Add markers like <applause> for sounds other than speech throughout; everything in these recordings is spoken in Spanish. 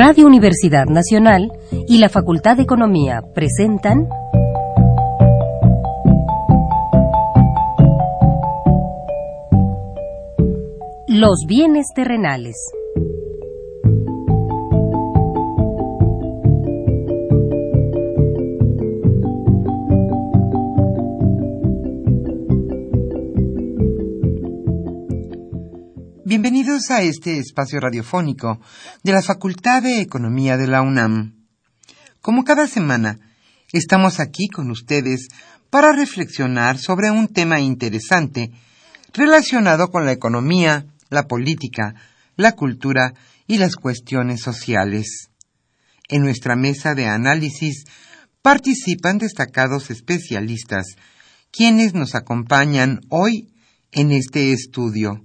Radio Universidad Nacional y la Facultad de Economía presentan Los bienes terrenales. Bienvenidos a este espacio radiofónico de la Facultad de Economía de la UNAM. Como cada semana, estamos aquí con ustedes para reflexionar sobre un tema interesante relacionado con la economía, la política, la cultura y las cuestiones sociales. En nuestra mesa de análisis participan destacados especialistas, quienes nos acompañan hoy en este estudio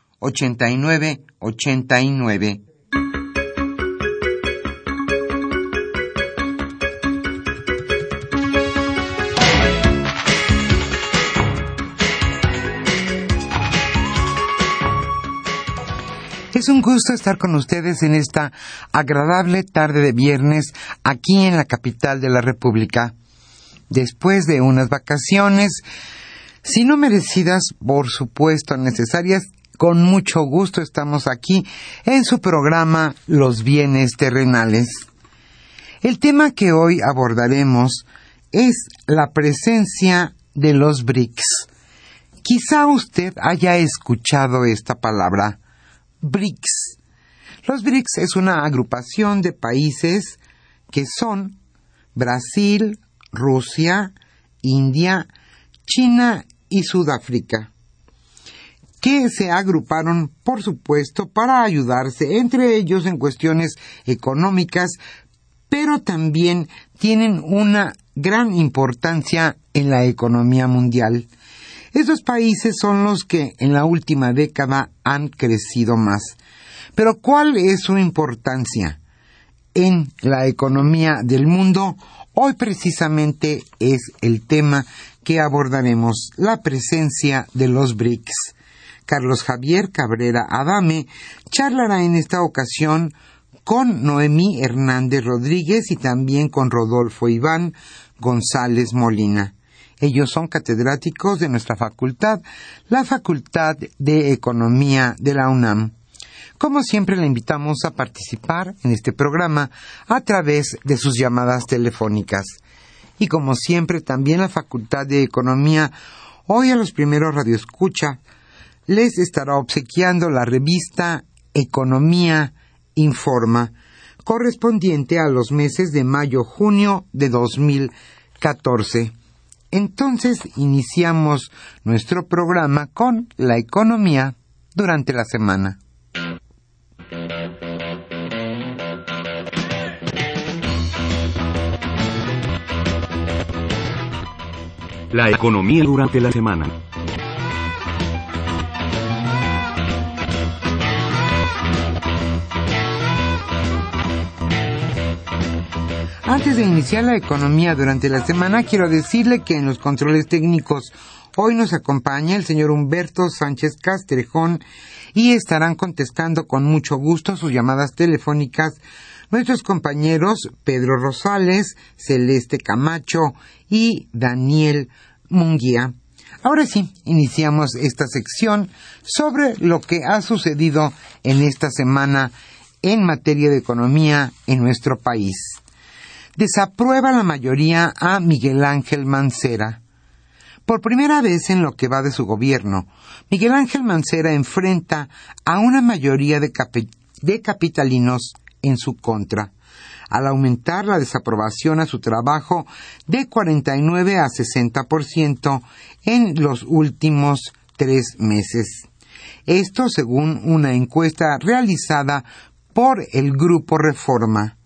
89 89. Es un gusto estar con ustedes en esta agradable tarde de viernes aquí en la capital de la República. Después de unas vacaciones, si no merecidas, por supuesto necesarias, con mucho gusto estamos aquí en su programa Los bienes terrenales. El tema que hoy abordaremos es la presencia de los BRICS. Quizá usted haya escuchado esta palabra, BRICS. Los BRICS es una agrupación de países que son Brasil, Rusia, India, China y Sudáfrica que se agruparon, por supuesto, para ayudarse entre ellos en cuestiones económicas, pero también tienen una gran importancia en la economía mundial. Estos países son los que en la última década han crecido más. Pero ¿cuál es su importancia en la economía del mundo? Hoy precisamente es el tema que abordaremos, la presencia de los BRICS. Carlos Javier Cabrera Adame, charlará en esta ocasión con Noemí Hernández Rodríguez y también con Rodolfo Iván González Molina. Ellos son catedráticos de nuestra facultad, la Facultad de Economía de la UNAM. Como siempre, le invitamos a participar en este programa a través de sus llamadas telefónicas. Y como siempre, también la Facultad de Economía hoy a los primeros radioescucha les estará obsequiando la revista Economía Informa, correspondiente a los meses de mayo-junio de 2014. Entonces iniciamos nuestro programa con la economía durante la semana. La economía durante la semana. Antes de iniciar la economía durante la semana, quiero decirle que en los controles técnicos hoy nos acompaña el señor Humberto Sánchez Castrejón y estarán contestando con mucho gusto sus llamadas telefónicas nuestros compañeros Pedro Rosales, Celeste Camacho y Daniel Munguía. Ahora sí, iniciamos esta sección sobre lo que ha sucedido en esta semana en materia de economía en nuestro país desaprueba la mayoría a Miguel Ángel Mancera. Por primera vez en lo que va de su gobierno, Miguel Ángel Mancera enfrenta a una mayoría de, capitalinos en su contra, al aumentar la desaprobación a su trabajo de 49 a 60% en los últimos tres meses. Esto según una encuesta realizada por el Grupo Reforma.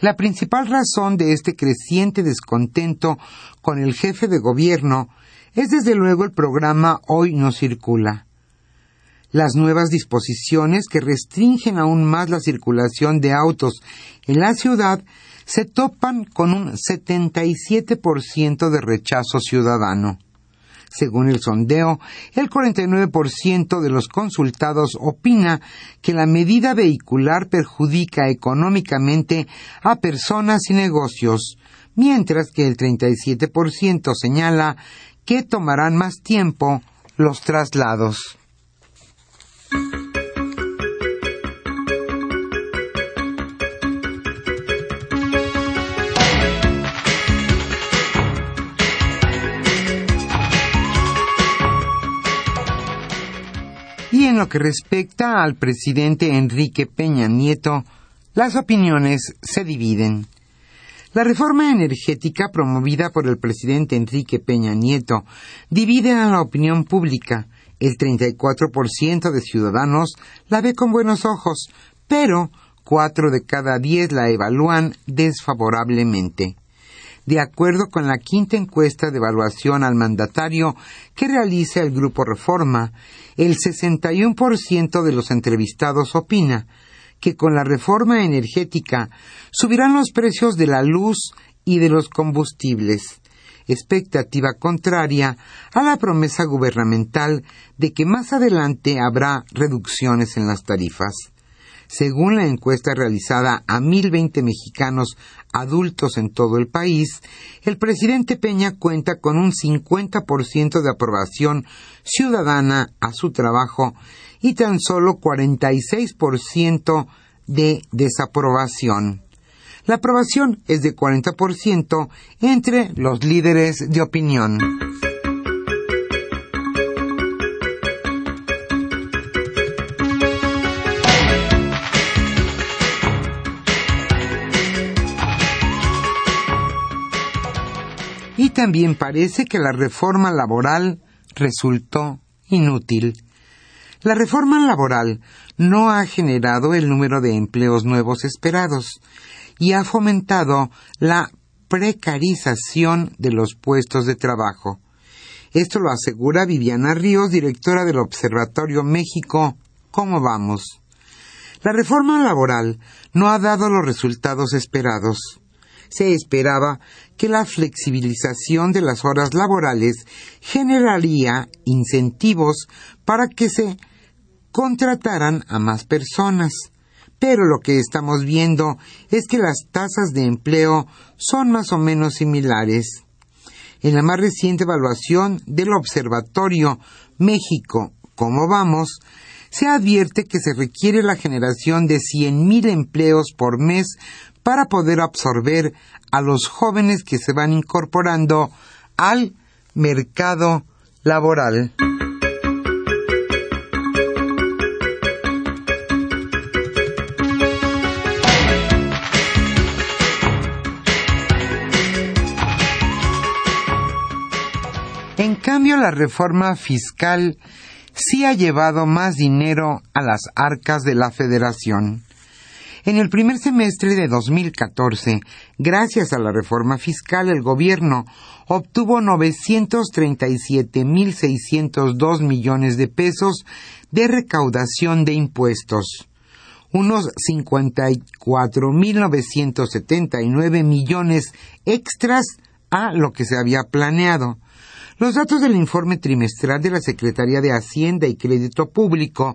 La principal razón de este creciente descontento con el jefe de gobierno es desde luego el programa Hoy no circula. Las nuevas disposiciones que restringen aún más la circulación de autos en la ciudad se topan con un 77% de rechazo ciudadano. Según el sondeo, el 49% de los consultados opina que la medida vehicular perjudica económicamente a personas y negocios, mientras que el 37% señala que tomarán más tiempo los traslados. En lo que respecta al presidente Enrique Peña Nieto, las opiniones se dividen. La reforma energética promovida por el presidente Enrique Peña Nieto divide a la opinión pública. El 34% de ciudadanos la ve con buenos ojos, pero cuatro de cada diez la evalúan desfavorablemente de acuerdo con la quinta encuesta de evaluación al mandatario que realiza el Grupo Reforma, el 61% de los entrevistados opina que con la reforma energética subirán los precios de la luz y de los combustibles, expectativa contraria a la promesa gubernamental de que más adelante habrá reducciones en las tarifas. Según la encuesta realizada a 1.020 mexicanos adultos en todo el país, el presidente Peña cuenta con un 50% de aprobación ciudadana a su trabajo y tan solo 46% de desaprobación. La aprobación es de 40% entre los líderes de opinión. Y también parece que la reforma laboral resultó inútil. La reforma laboral no ha generado el número de empleos nuevos esperados y ha fomentado la precarización de los puestos de trabajo. Esto lo asegura Viviana Ríos, directora del Observatorio México. ¿Cómo vamos? La reforma laboral no ha dado los resultados esperados se esperaba que la flexibilización de las horas laborales generaría incentivos para que se contrataran a más personas. Pero lo que estamos viendo es que las tasas de empleo son más o menos similares. En la más reciente evaluación del Observatorio México, ¿cómo vamos?, se advierte que se requiere la generación de 100.000 empleos por mes para poder absorber a los jóvenes que se van incorporando al mercado laboral. En cambio, la reforma fiscal sí ha llevado más dinero a las arcas de la Federación. En el primer semestre de 2014, gracias a la reforma fiscal, el gobierno obtuvo 937.602 millones de pesos de recaudación de impuestos, unos 54.979 millones extras a lo que se había planeado. Los datos del informe trimestral de la Secretaría de Hacienda y Crédito Público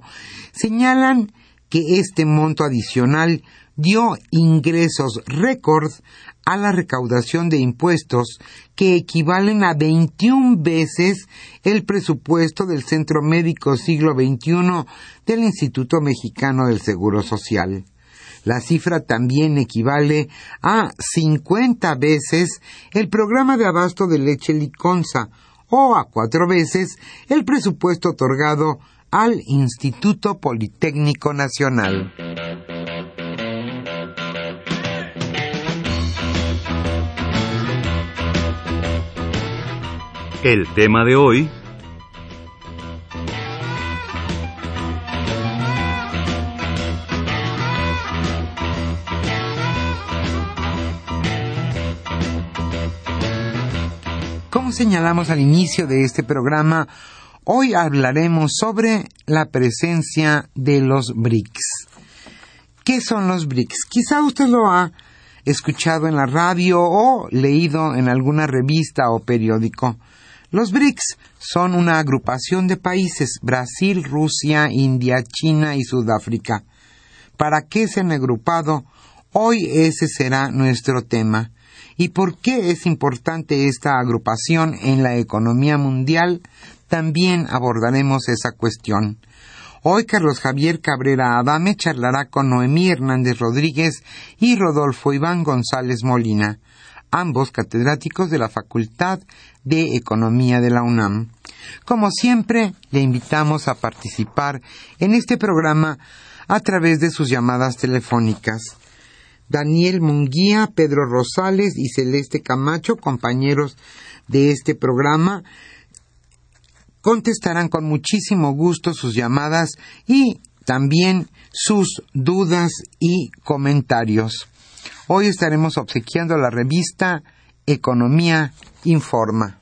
señalan que este monto adicional dio ingresos récord a la recaudación de impuestos que equivalen a 21 veces el presupuesto del Centro Médico Siglo XXI del Instituto Mexicano del Seguro Social. La cifra también equivale a 50 veces el programa de abasto de leche Liconza o a cuatro veces el presupuesto otorgado al Instituto Politécnico Nacional. El tema de hoy Como señalamos al inicio de este programa, hoy hablaremos sobre la presencia de los BRICS. ¿Qué son los BRICS? Quizá usted lo ha escuchado en la radio o leído en alguna revista o periódico. Los BRICS son una agrupación de países Brasil, Rusia, India, China y Sudáfrica. ¿Para qué se han agrupado? Hoy ese será nuestro tema. ¿Y por qué es importante esta agrupación en la economía mundial? También abordaremos esa cuestión. Hoy Carlos Javier Cabrera Adame charlará con Noemí Hernández Rodríguez y Rodolfo Iván González Molina, ambos catedráticos de la Facultad de Economía de la UNAM. Como siempre, le invitamos a participar en este programa a través de sus llamadas telefónicas. Daniel Munguía, Pedro Rosales y Celeste Camacho, compañeros de este programa, contestarán con muchísimo gusto sus llamadas y también sus dudas y comentarios. Hoy estaremos obsequiando la revista Economía Informa.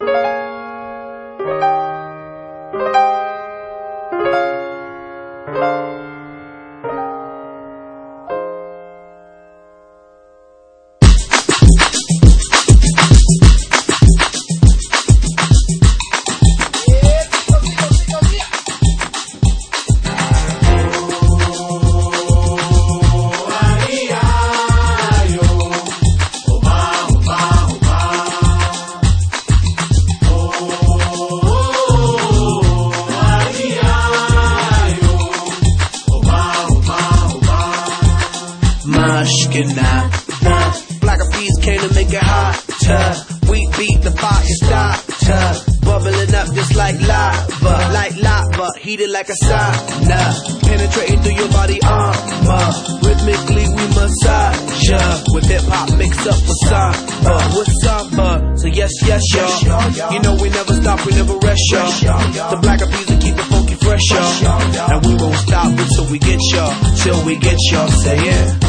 like a sauna, penetrating through your body uh, armor. Rhythmically we massage ya with hip hop mixed up uh, with samba, with uh. samba. So yes, yes, y'all. You know we never stop, we never rest, y'all. The black music keep it funky fresh, y'all. And we won't stop until we get y'all, till we get y'all. Say. Yeah.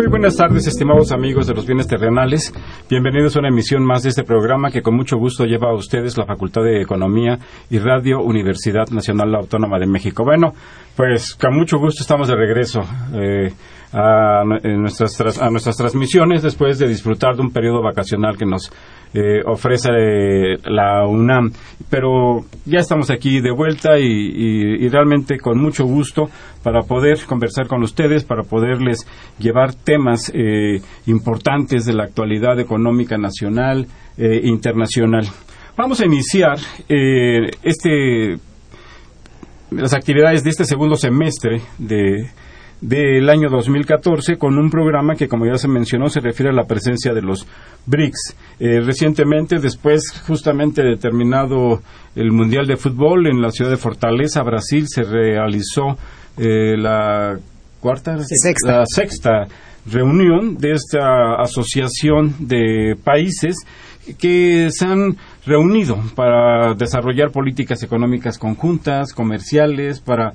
Muy buenas tardes, estimados amigos de los bienes terrenales. Bienvenidos a una emisión más de este programa que con mucho gusto lleva a ustedes la Facultad de Economía y Radio Universidad Nacional Autónoma de México. Bueno, pues con mucho gusto estamos de regreso. Eh, a, nuestras, a nuestras transmisiones después de disfrutar de un periodo vacacional que nos eh, ofrece eh, la UNAM. Pero ya estamos aquí de vuelta y, realmente con mucho gusto para poder conversar con ustedes, para poderles llevar temas eh, importantes de la actualidad económica nacional e internacional. Vamos a iniciar este las actividades de este segundo semestre de del año 2014 con un programa que, como ya se mencionó, se refiere a la presencia de los BRICS. Eh, recientemente, después justamente de terminado el Mundial de Fútbol en la ciudad de Fortaleza, Brasil, se realizó eh, la cuarta, sexta. la sexta reunión de esta asociación de países que se han reunido para desarrollar políticas económicas conjuntas, comerciales, para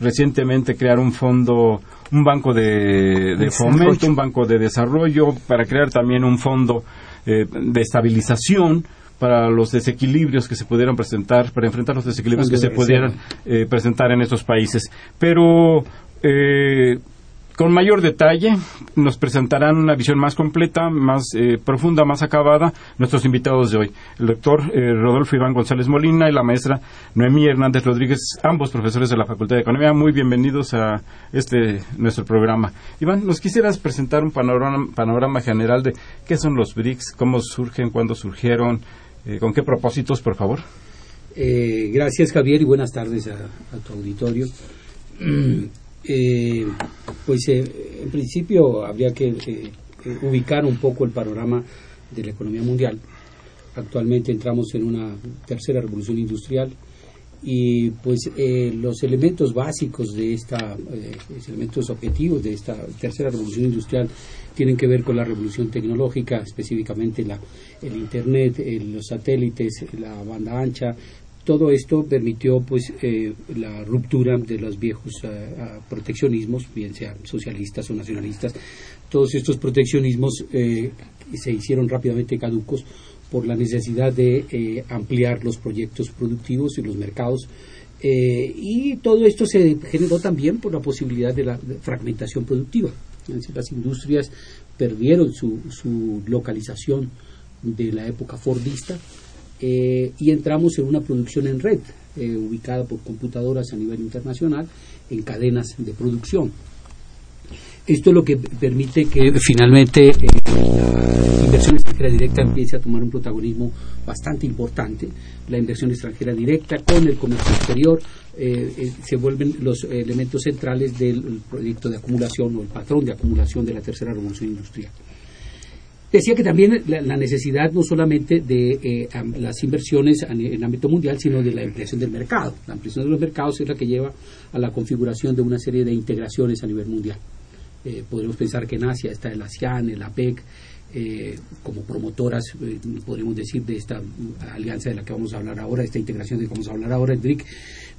recientemente crear un fondo, un banco de, fomento, un banco de desarrollo, para crear también un fondo eh, de estabilización para los desequilibrios que se pudieran presentar, para enfrentar los desequilibrios que se pudieran eh, presentar en estos países. Pero eh, con mayor detalle nos presentarán una visión más completa, más eh, profunda, más acabada nuestros invitados de hoy, el doctor eh, Rodolfo Iván González Molina y la maestra Noemí Hernández Rodríguez, ambos profesores de la Facultad de Economía. Muy bienvenidos a este nuestro programa. Iván, ¿nos quisieras presentar un panorama, panorama general de qué son los BRICS, cómo surgen, cuándo surgieron, eh, con qué propósitos, por favor? gracias, Javier, y buenas tardes a, a tu auditorio. <clears throat> Eh, pues eh, en principio habría que eh, ubicar un poco el panorama de la economía mundial. Actualmente entramos en una tercera revolución industrial y pues los elementos básicos de esta, los elementos objetivos de esta tercera revolución industrial tienen que ver con la revolución tecnológica, específicamente la, el Internet, los satélites, la banda ancha, todo esto permitió pues eh, la ruptura de los viejos eh, proteccionismos, bien sean socialistas o nacionalistas. Todos estos proteccionismos eh, se hicieron rápidamente caducos por la necesidad de ampliar los proyectos productivos y los mercados. y todo esto se generó también por la posibilidad de la fragmentación productiva. Las industrias perdieron su, su localización de la época fordista eh, y entramos en una producción en red, eh, ubicada por computadoras a nivel internacional, en cadenas de producción. Esto es lo que permite que finalmente eh, la inversión extranjera directa empiece a tomar un protagonismo bastante importante. La inversión extranjera directa con el comercio exterior se vuelven los elementos centrales del proyecto de acumulación o el patrón de acumulación de la tercera revolución industrial. Decía que también la, necesidad no solamente de eh, las inversiones en el ámbito mundial, sino de la ampliación del mercado. La ampliación de los mercados es la que lleva a la configuración de una serie de integraciones a nivel mundial. Eh, podemos pensar que en Asia está el ASEAN, el APEC, eh, como promotoras, podríamos decir, de esta alianza de la que vamos a hablar ahora, esta integración de la que vamos a hablar ahora, el BRIC,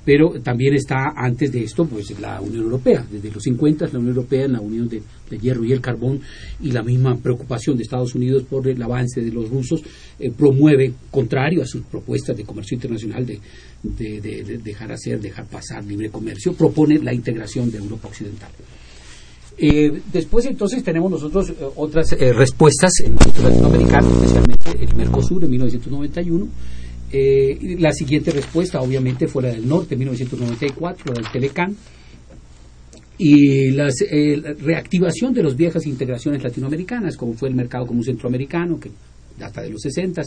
pero también está antes de esto pues la Unión Europea. Desde los 50 la Unión Europea en la unión de, hierro y el carbón y la misma preocupación de Estados Unidos por el avance de los rusos eh, promueve contrario a sus propuestas de comercio internacional de, dejar hacer dejar pasar libre comercio propone la integración de Europa occidental. Eh, después entonces tenemos nosotros eh, otras respuestas en el latinoamericano especialmente el Mercosur en 1991 eh, la siguiente respuesta, obviamente, fue la del norte, 1994, la del Telecán. Y la eh, reactivación de las viejas integraciones latinoamericanas, como fue el mercado común centroamericano, que data de los 60,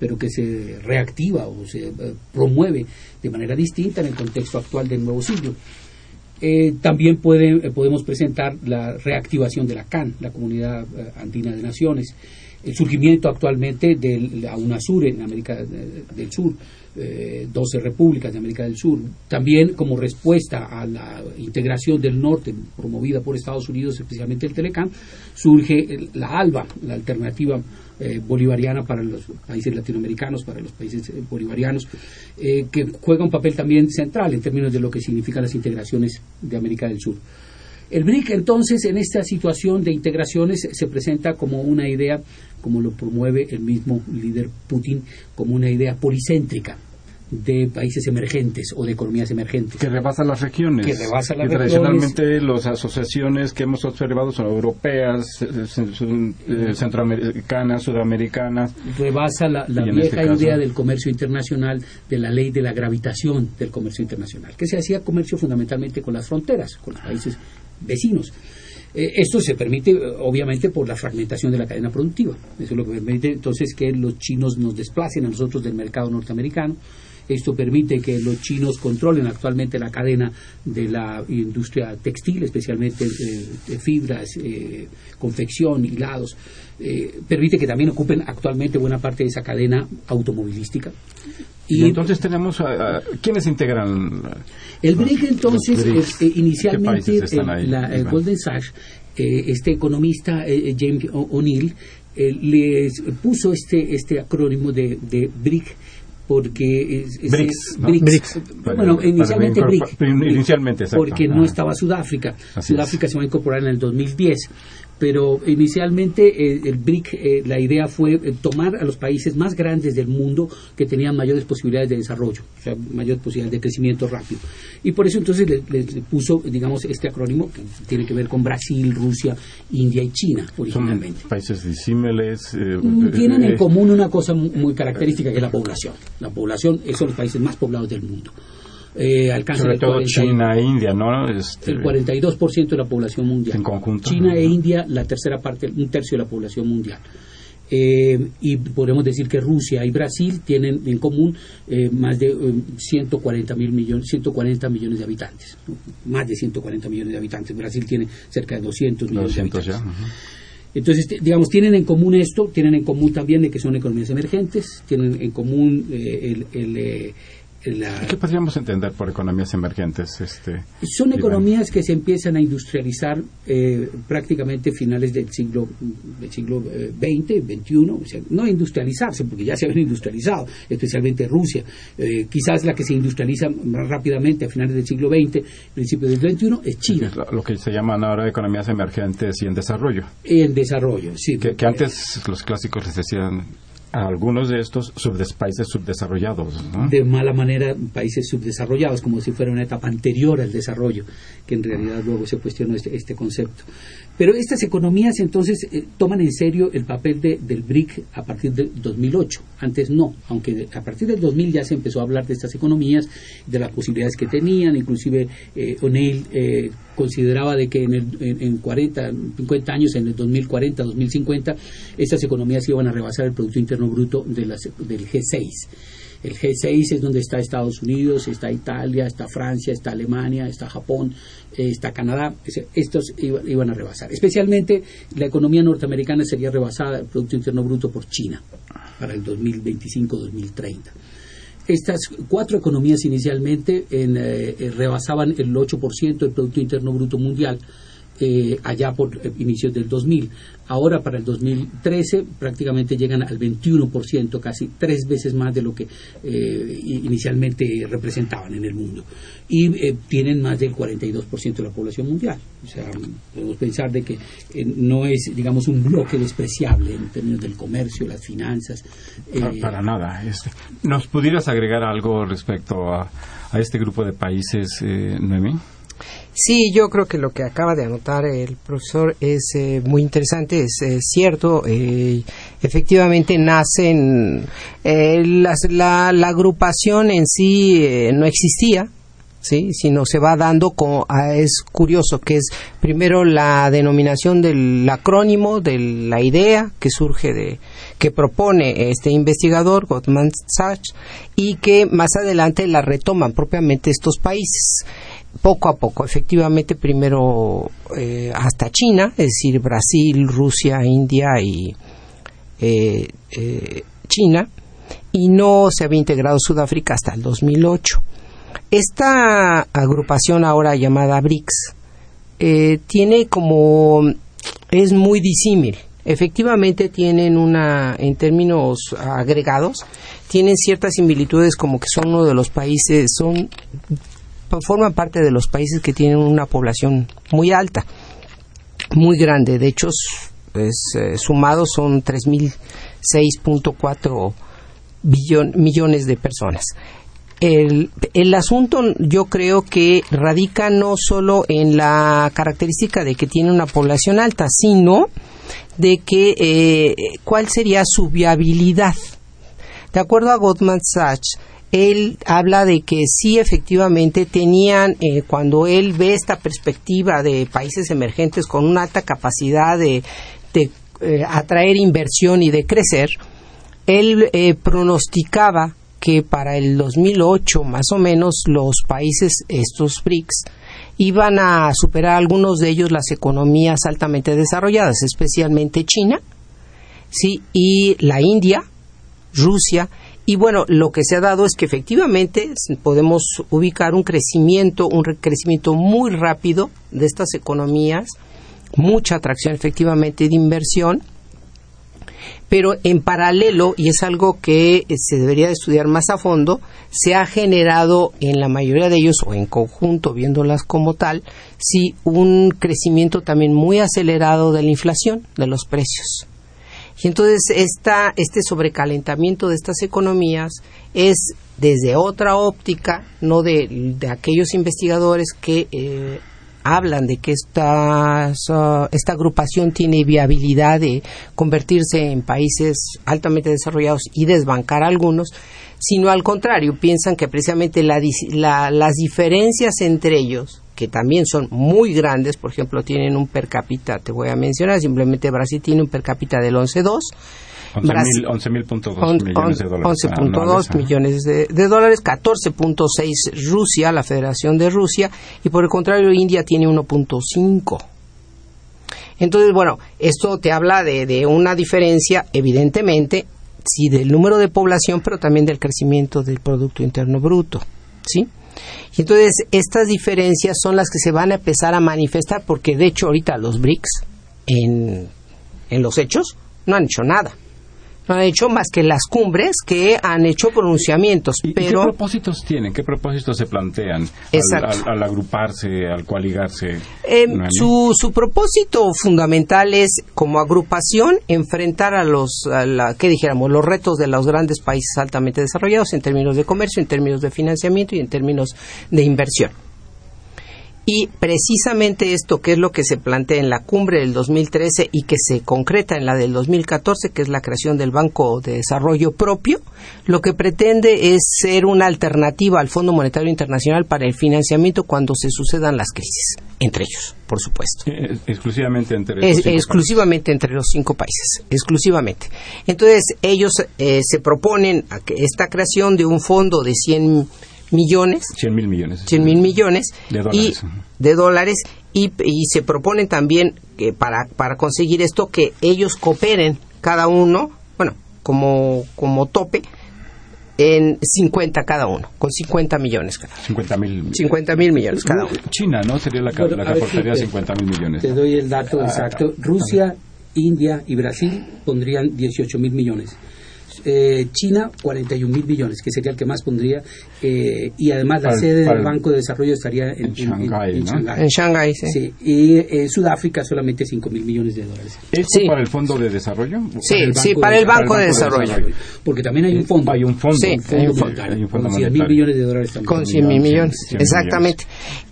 pero que se reactiva o se eh, promueve de manera distinta en el contexto actual del nuevo siglo. también podemos presentar la reactivación de la CAN, la Comunidad Andina de Naciones, el surgimiento actualmente de la UNASUR en América del Sur, eh, 12 repúblicas de América del Sur. También como respuesta a la integración del norte promovida por Estados Unidos, especialmente el Telecam, surge la ALBA, la alternativa eh, bolivariana para los países latinoamericanos, para los países eh, bolivarianos, eh, que juega un papel también central en términos de lo que significan las integraciones de América del Sur. El BRIC entonces en esta situación de integraciones se presenta como una idea, como lo promueve el mismo líder Putin, como una idea policéntrica de países emergentes o de economías emergentes. Que rebasa las regiones. Que rebasa las y tradicionalmente las asociaciones que hemos observado son europeas, eh, eh, centroamericanas, sudamericanas. Rebasa la, vieja este idea del comercio internacional, de la ley de la gravitación del comercio internacional, que se hacía comercio fundamentalmente con las fronteras, con los países vecinos. Eh, esto se permite, obviamente, por la fragmentación de la cadena productiva. Eso es lo que permite entonces que los chinos nos desplacen a nosotros del mercado norteamericano. Esto permite que los chinos controlen actualmente la cadena de la industria textil, especialmente eh, fibras, eh, confección, hilados. permite que también ocupen actualmente buena parte de esa cadena automovilística. Y, entonces tenemos a, quiénes integran el BRIC entonces eh, inicialmente la, Golden Sachs eh, este economista, eh, James O'Neill, les puso este, este acrónimo de, de BRIC porque es, BRICS, ¿no? BRICS. bueno Para- inicialmente para- BRIC inicialmente, exacto. porque no estaba Sudáfrica Así Sudáfrica se va a incorporar en el 2010 pero inicialmente eh, el BRIC eh, la idea fue eh, tomar a los países más grandes del mundo que tenían mayores posibilidades de desarrollo o sea mayores posibilidades de crecimiento rápido y por eso entonces le, le- le puso digamos este acrónimo que tiene que ver con Brasil Rusia India y China Son originalmente países disímiles. eh, Mm, tienen en eh, común una cosa mu- muy característica que es la población. La población eh, son los países más poblados del mundo. Eh, alcanzan Sobre el todo 40 China e India, ¿no? Este, el 42% de la población mundial. En conjunto. China e. India, la tercera parte, un tercio de la población mundial. Eh, y podemos decir que Rusia y Brasil tienen en común eh, más de eh, 140 mil millones, 140 millones de habitantes, ¿no? más de 140 millones de habitantes. Brasil tiene cerca de 200 millones 200 de ya. habitantes. Entonces, digamos, tienen en común esto, tienen en común también de que son economías emergentes, tienen en común eh, el, el, eh, la- ¿Qué podríamos entender por economías emergentes? Este, son Iván? economías que se empiezan a industrializar eh, prácticamente finales del siglo del siglo eh, XX, XXI, o sea, no industrializarse porque ya se habían industrializado, especialmente Rusia. Eh, quizás la que se industrializa más rápidamente a finales del siglo XX, principios del XXI, es China, Es lo, lo que se llaman ahora economías emergentes y en desarrollo. en desarrollo. Sí, Que, que antes los clásicos les decían a algunos de estos subdes- países subdesarrollados, de mala manera países subdesarrollados, como si fuera una etapa anterior al desarrollo, que en realidad luego se cuestionó este, este concepto. Pero estas economías entonces eh, toman en serio el papel de- del BRIC a partir del 2008. Antes no, aunque a partir del 2000 ya se empezó a hablar de estas economías, de las posibilidades que tenían, inclusive eh, O'Neill eh, consideraba de que en, en- en 40, 50 años, en el 2040, 2050, estas economías iban a rebasar el Producto Interno Bruto de las- del G6. El G6 es donde está Estados Unidos, está Italia, está Francia, está Alemania, está Japón, eh, está Canadá. Estos iba- iban a rebasar. Especialmente la economía norteamericana sería rebasada, el Producto Interno Bruto, por China para el 2025-2030. Estas cuatro economías inicialmente en, eh, eh, rebasaban el 8% del Producto Interno Bruto Mundial eh, allá por eh, inicios del 2000. Ahora para el 2013 prácticamente llegan al 21%, casi tres veces más de lo que eh, inicialmente representaban en el mundo. Y eh, tienen más del 42% de la población mundial. O sea, podemos pensar de que eh, no es, digamos, un bloque despreciable en términos del comercio, las finanzas. Eh, Para nada. Este. ¿Nos pudieras agregar algo respecto a, a este grupo de países, Noemí? Sí, yo creo que lo que acaba de anotar el profesor es eh, muy interesante, es cierto. eh, efectivamente nacen, eh, las- la, agrupación en sí eh, no existía, sí, sino se va dando ah, es curioso que es primero la denominación del acrónimo de la idea que surge de que propone este investigador Goldman Sachs y que más adelante la retoman propiamente estos países poco a poco, efectivamente primero eh, hasta China, es decir, Brasil, Rusia, India y eh, eh, China, y no se había integrado Sudáfrica hasta el 2008. Esta agrupación ahora llamada BRICS tiene como es muy disímil. Efectivamente tienen una, en términos agregados, tienen ciertas similitudes como que son uno de los países, son forman parte de los países que tienen una población muy alta, muy grande. De hecho, es, eh, sumados son 3.006.4 billon- millones de personas. El, el asunto yo creo que radica no solo en la característica de que tiene una población alta, sino de que eh, cuál sería su viabilidad. De acuerdo a Goldman Sachs, él habla de que sí efectivamente tenían, eh, cuando él ve esta perspectiva de países emergentes con una alta capacidad de, eh, atraer inversión y de crecer, él eh, pronosticaba que para el 2008 más o menos los países, estos BRICS, iban a superar algunos de ellos las economías altamente desarrolladas, especialmente China, sí, y la India, Rusia, y bueno, lo que se ha dado es que efectivamente podemos ubicar un crecimiento, un crecimiento muy rápido de estas economías mucha atracción efectivamente de inversión, pero en paralelo, y es algo que eh, se debería de estudiar más a fondo, se ha generado en la mayoría de ellos, o en conjunto, viéndolas como tal, sí un crecimiento también muy acelerado de la inflación, de los precios. Y entonces esta, este sobrecalentamiento de estas economías es desde otra óptica, no de, de aquellos investigadores que eh, hablan de que esta, esta agrupación tiene viabilidad de convertirse en países altamente desarrollados y desbancar a algunos, sino al contrario, piensan que precisamente la la- las diferencias entre ellos, que también son muy grandes, por ejemplo, tienen un per cápita, te voy a mencionar, simplemente Brasil tiene un per cápita del 11.2, 11.000 11.000.2 on- millones de dólares. 11.2 anuales, ajá. millones de, de dólares, 14.6 Rusia, la Federación de Rusia, y por el contrario India tiene 1.5. Entonces, bueno, esto te habla de, de una diferencia, evidentemente, sí, del número de población, pero también del crecimiento del Producto Interno Bruto, ¿sí? Y entonces, estas diferencias son las que se van a empezar a manifestar, porque de hecho ahorita los BRICS, en, en los hechos, no han hecho nada. No han hecho más que las cumbres que han hecho pronunciamientos, ¿Y, y pero qué propósitos tienen? ¿Qué propósitos se plantean al, Exacto. al- al agruparse, al coaligarse? Eh, su, su propósito fundamental es, como agrupación, enfrentar a los, a la, ¿qué dijéramos? Los retos de los grandes países altamente desarrollados en términos de comercio, en términos de financiamiento y en términos de inversión. Y precisamente esto, que es lo que se plantea en la cumbre del 2013 y que se concreta en la del 2014, que es la creación del Banco de Desarrollo propio, lo que pretende es ser una alternativa al Fondo Monetario Internacional para el financiamiento cuando se sucedan las crisis, entre ellos, por supuesto. Eh, exclusivamente entre Es- estos cinco exclusivamente entre los cinco países, exclusivamente. Entonces, ellos eh, se proponen a que esta creación de un fondo de 100 millones, 100 mil millones. 100 mil millones De y dólares. de dólares y, y se proponen también que para, para conseguir esto que ellos cooperen cada uno, bueno, como, como tope, en 50 cada uno, con 50 millones cada uno. 50 mil. 50 mil millones cada uno. China, ¿no? Sería la, que- Bueno, la que aportaría sí, 50 mil millones. Te doy el dato Ah, exacto. Rusia, India y Brasil pondrían 18 mil millones. Eh, China, 41 mil millones, que sería el que más pondría. eh, y además la Para sede para del el- Banco de Desarrollo estaría en, en Shanghái, en ¿no? Shanghái. En Shanghái, sí. Sí, y eh, Sudáfrica solamente 5 mil millones de dólares. ¿Esto Sí. para el Fondo de Desarrollo? Sí, sí, para el Banco de Desarrollo. Porque también hay un fondo. Hay un fondo. Sí, un fondo hay un fondo. Hay un fondo con 100 mil millones de dólares también. con 100 mil millones, 100 mil exactamente.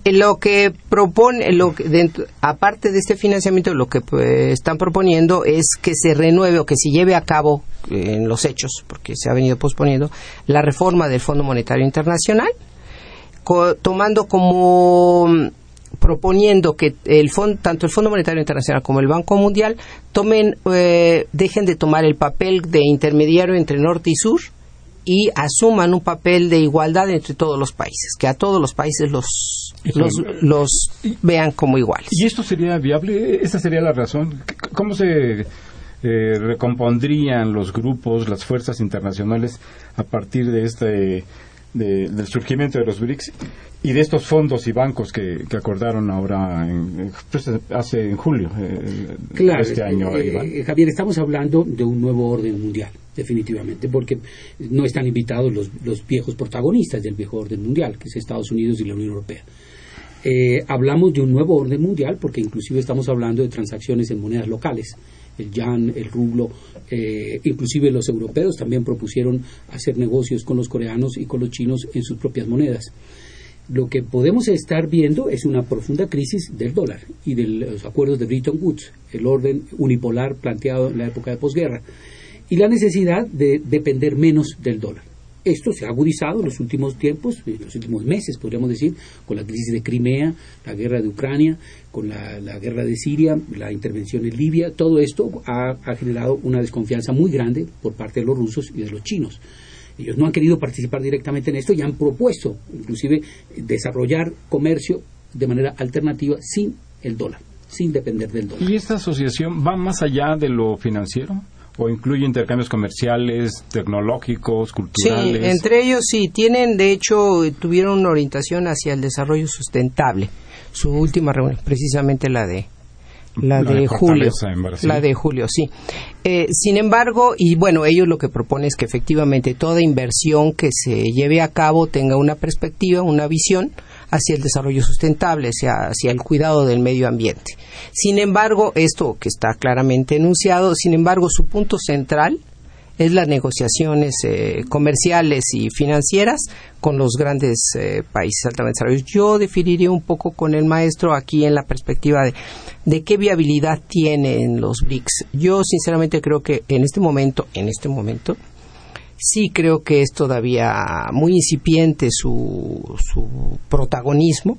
Eh, Lo que propone, lo que dentro- aparte de este financiamiento, lo que pues, están proponiendo es que se renueve o que se lleve a cabo eh, en los hechos, porque se ha venido posponiendo, la reforma del Fondo Monetario Internacional, co- tomando como mm, proponiendo que el fondo, tanto el Fondo Monetario Internacional como el Banco Mundial tomen, eh, dejen de tomar el papel de intermediario entre norte y sur y asuman un papel de igualdad entre todos los países, que a todos los países los, los, los vean como iguales. ¿Y esto sería viable? ¿Esa sería la razón? ¿Cómo se eh, recompondrían los grupos, las fuerzas internacionales a partir de este de- del surgimiento de los BRICS y de estos fondos y bancos que, que acordaron ahora en, pues, hace en julio eh, Claro, este año, eh, Iván? eh, Javier, estamos hablando de un nuevo orden mundial, definitivamente, porque no están invitados los, los viejos protagonistas del viejo orden mundial, que es Estados Unidos y la Unión Europea. Eh, hablamos de un nuevo orden mundial porque inclusive estamos hablando de transacciones en monedas locales, el yan, el rublo, eh, inclusive los europeos también propusieron hacer negocios con los coreanos y con los chinos en sus propias monedas lo que podemos estar viendo es una profunda crisis del dólar y de los acuerdos de Bretton Woods, el orden unipolar planteado en la época de posguerra, y la necesidad de depender menos del dólar. Esto se ha agudizado en los últimos tiempos, en los últimos meses, podríamos decir, con la crisis de Crimea, la guerra de Ucrania, con la, guerra de Siria, la intervención en Libia. Todo esto ha generado una desconfianza muy grande por parte de los rusos y de los chinos. Ellos no han querido participar directamente en esto y han propuesto, inclusive, desarrollar comercio de manera alternativa sin el dólar, sin depender del dólar. ¿Y esta asociación va más allá de lo financiero? ¿O incluye intercambios comerciales, tecnológicos, Sí, culturales? entre ellos sí, tienen, de hecho, tuvieron una orientación hacia el desarrollo sustentable. Su última reunión, precisamente la de la, de, julio, la de julio, sí. Eh, sin embargo, y bueno, ellos lo que proponen es que efectivamente toda inversión que se lleve a cabo tenga una perspectiva, una visión hacia el desarrollo sustentable, hacia, hacia el cuidado del medio ambiente. Sin embargo, esto que está claramente enunciado, sin embargo, su punto central es las negociaciones eh, comerciales y financieras con los grandes eh, países altamente desarrollados. Yo definiría un poco con el maestro aquí en la perspectiva de, de qué viabilidad tienen los BRICS. Yo sinceramente creo que en este momento, en este momento, sí creo que es todavía muy incipiente su, su protagonismo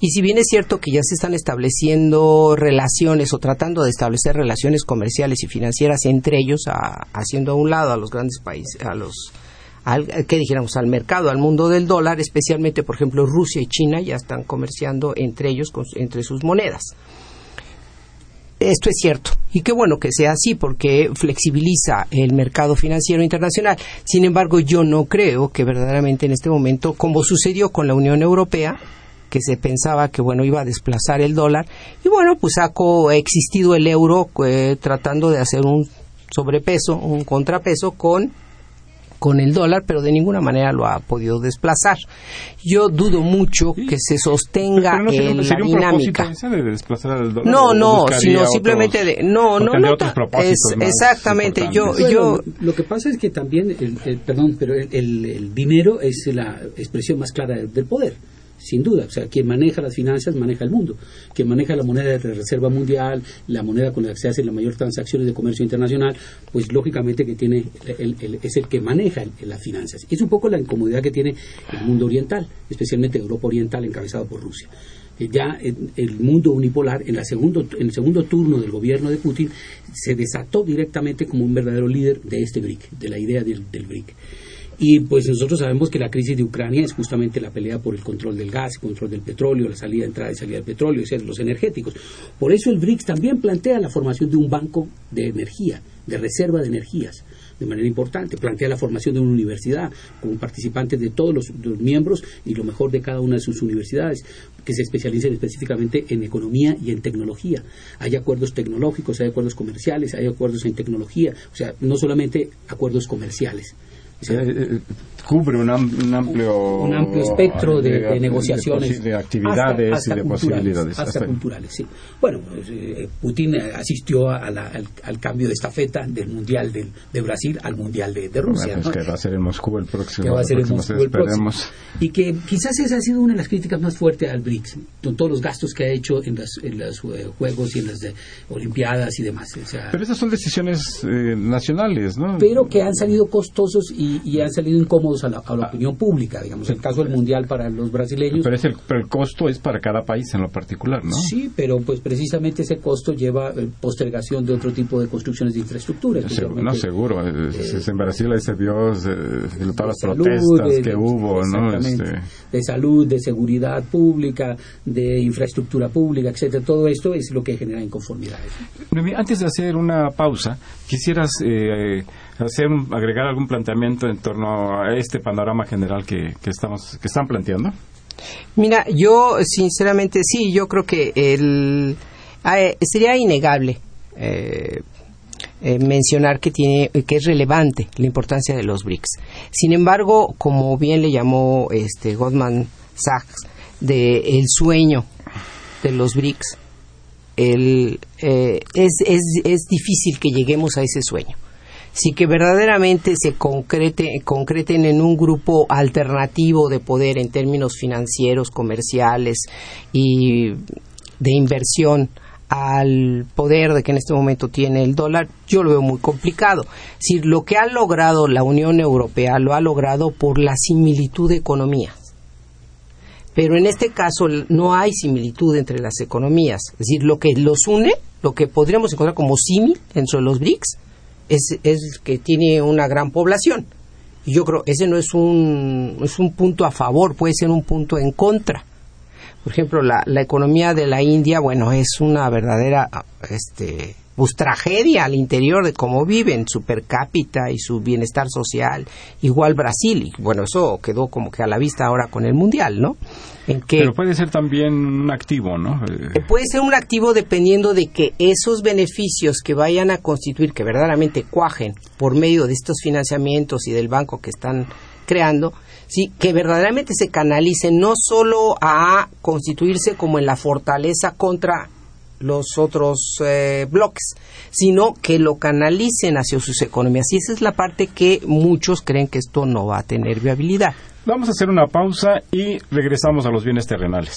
y si bien es cierto que ya se están estableciendo relaciones o tratando de establecer relaciones comerciales y financieras entre ellos, haciendo a un lado a los grandes países, a los al, ¿qué dijéramos? al mercado, al mundo del dólar, especialmente, por ejemplo, Rusia y China ya están comerciando entre ellos, entre sus monedas. Esto es cierto, y qué bueno que sea así, porque flexibiliza el mercado financiero internacional. Sin embargo, yo no creo que verdaderamente en este momento, como sucedió con la Unión Europea, que se pensaba que bueno iba a desplazar el dólar y bueno pues ha existido el euro eh, tratando de hacer un sobrepeso un contrapeso con con el dólar, pero de ninguna manera lo ha podido desplazar. Yo dudo mucho que se sostenga no, en la dinámica. De desplazar el dólar, no, no, sino simplemente de no, no, no, es, exactamente. Yo, yo lo que pasa es que también, el, perdón, pero el, el, dinero es la expresión más clara del poder sin duda. O sea, quien maneja las finanzas maneja el mundo. Quien maneja la moneda de reserva mundial, la moneda con la que se hacen las mayores transacciones de comercio internacional, pues lógicamente que tiene es el que maneja las finanzas. Es un poco la incomodidad que tiene el mundo oriental, especialmente Europa Oriental, encabezado por Rusia. Eh, ya en el mundo unipolar, en, la segundo, en el segundo turno del gobierno de Putin, se desató directamente como un verdadero líder de este BRIC, de la idea del BRIC. Y pues nosotros sabemos que la crisis de Ucrania es justamente la pelea por el control del gas, control del petróleo, la salida, entrada y salida del petróleo, es los energéticos. Por eso el BRICS también plantea la formación de un banco de energía, de reserva de energías, de manera importante. Plantea la formación de una universidad con participantes de todos los, miembros y lo mejor de cada una de sus universidades, que se especialicen específicamente en economía y en tecnología. Hay acuerdos tecnológicos, hay acuerdos comerciales, hay acuerdos en tecnología, o sea, no solamente acuerdos comerciales. Yeah, uh, uh, cubre un, amplio un amplio espectro de, negociaciones de, actividades y de posibilidades hasta, culturales sí. Bueno pues, eh, Putin asistió al, cambio de estafeta del mundial de, Brasil al mundial de, Rusia que va a ser en Moscú el próximo que va a ser en Moscú el próximo. y que quizás esa ha sido una de las críticas más fuertes al BRICS con todos los gastos que ha hecho en, los juegos y en las olimpiadas y demás pero esas son decisiones nacionales no pero que han salido costosos y y, han salido incómodos a la, opinión pública, digamos, el caso del Mundial para los brasileños. Pero, el, costo es para cada país en lo particular, ¿no? Sí, pero pues precisamente ese costo lleva eh, postergación de otro tipo de construcciones de infraestructura. no, seguro. Eh, en Brasil ahí se vio todas las protestas que hubo, ¿no? Este... De salud, de seguridad pública, de infraestructura pública, etcétera. Todo esto es lo que genera inconformidades. Antes de hacer una pausa, quisieras... Eh, hacer agregar algún planteamiento en torno a este panorama general que, estamos que están planteando? Mira, yo sinceramente sí, yo creo que el eh, sería innegable eh, eh, mencionar que tiene que es relevante la importancia de los BRICS. Sin embargo, como bien le llamó este Goldman Sachs de el sueño de los BRICS, el, es, es, es difícil que lleguemos a ese sueño sí que verdaderamente se concrete, concreten en un grupo alternativo de poder en términos financieros, comerciales y de inversión al poder de que en este momento tiene el dólar, yo lo veo muy complicado. Si lo que ha logrado la Unión Europea lo ha logrado por la similitud de economías. Pero en este caso no hay similitud entre las economías. Es decir, lo que los une, lo que podríamos encontrar como símil dentro de los BRICS, es, es que tiene una gran población. Y yo creo ese no es un, es un punto a favor, puede ser un punto en contra. Por ejemplo, la, la economía de la India, bueno, es una verdadera este, pues tragedia al interior de cómo viven su per cápita y su bienestar social. Igual Brasil, y bueno, eso quedó como que a la vista ahora con el Mundial, ¿no? En que, Pero puede ser también un activo, ¿no? Eh, puede ser un activo dependiendo de que esos beneficios que vayan a constituir, que verdaderamente cuajen por medio de estos financiamientos y del banco que están creando, sí, que verdaderamente se canalicen no solo a constituirse como en la fortaleza contra los otros eh, bloques, sino que lo canalicen hacia sus economías. Y esa es la parte que muchos creen que esto no va a tener viabilidad. Vamos a hacer una pausa y regresamos a los bienes terrenales.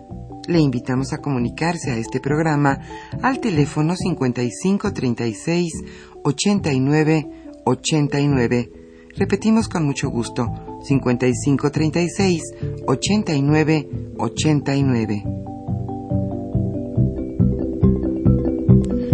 Le invitamos a comunicarse a este programa al teléfono 5536 89 89. Repetimos con mucho gusto, 5536 89 89.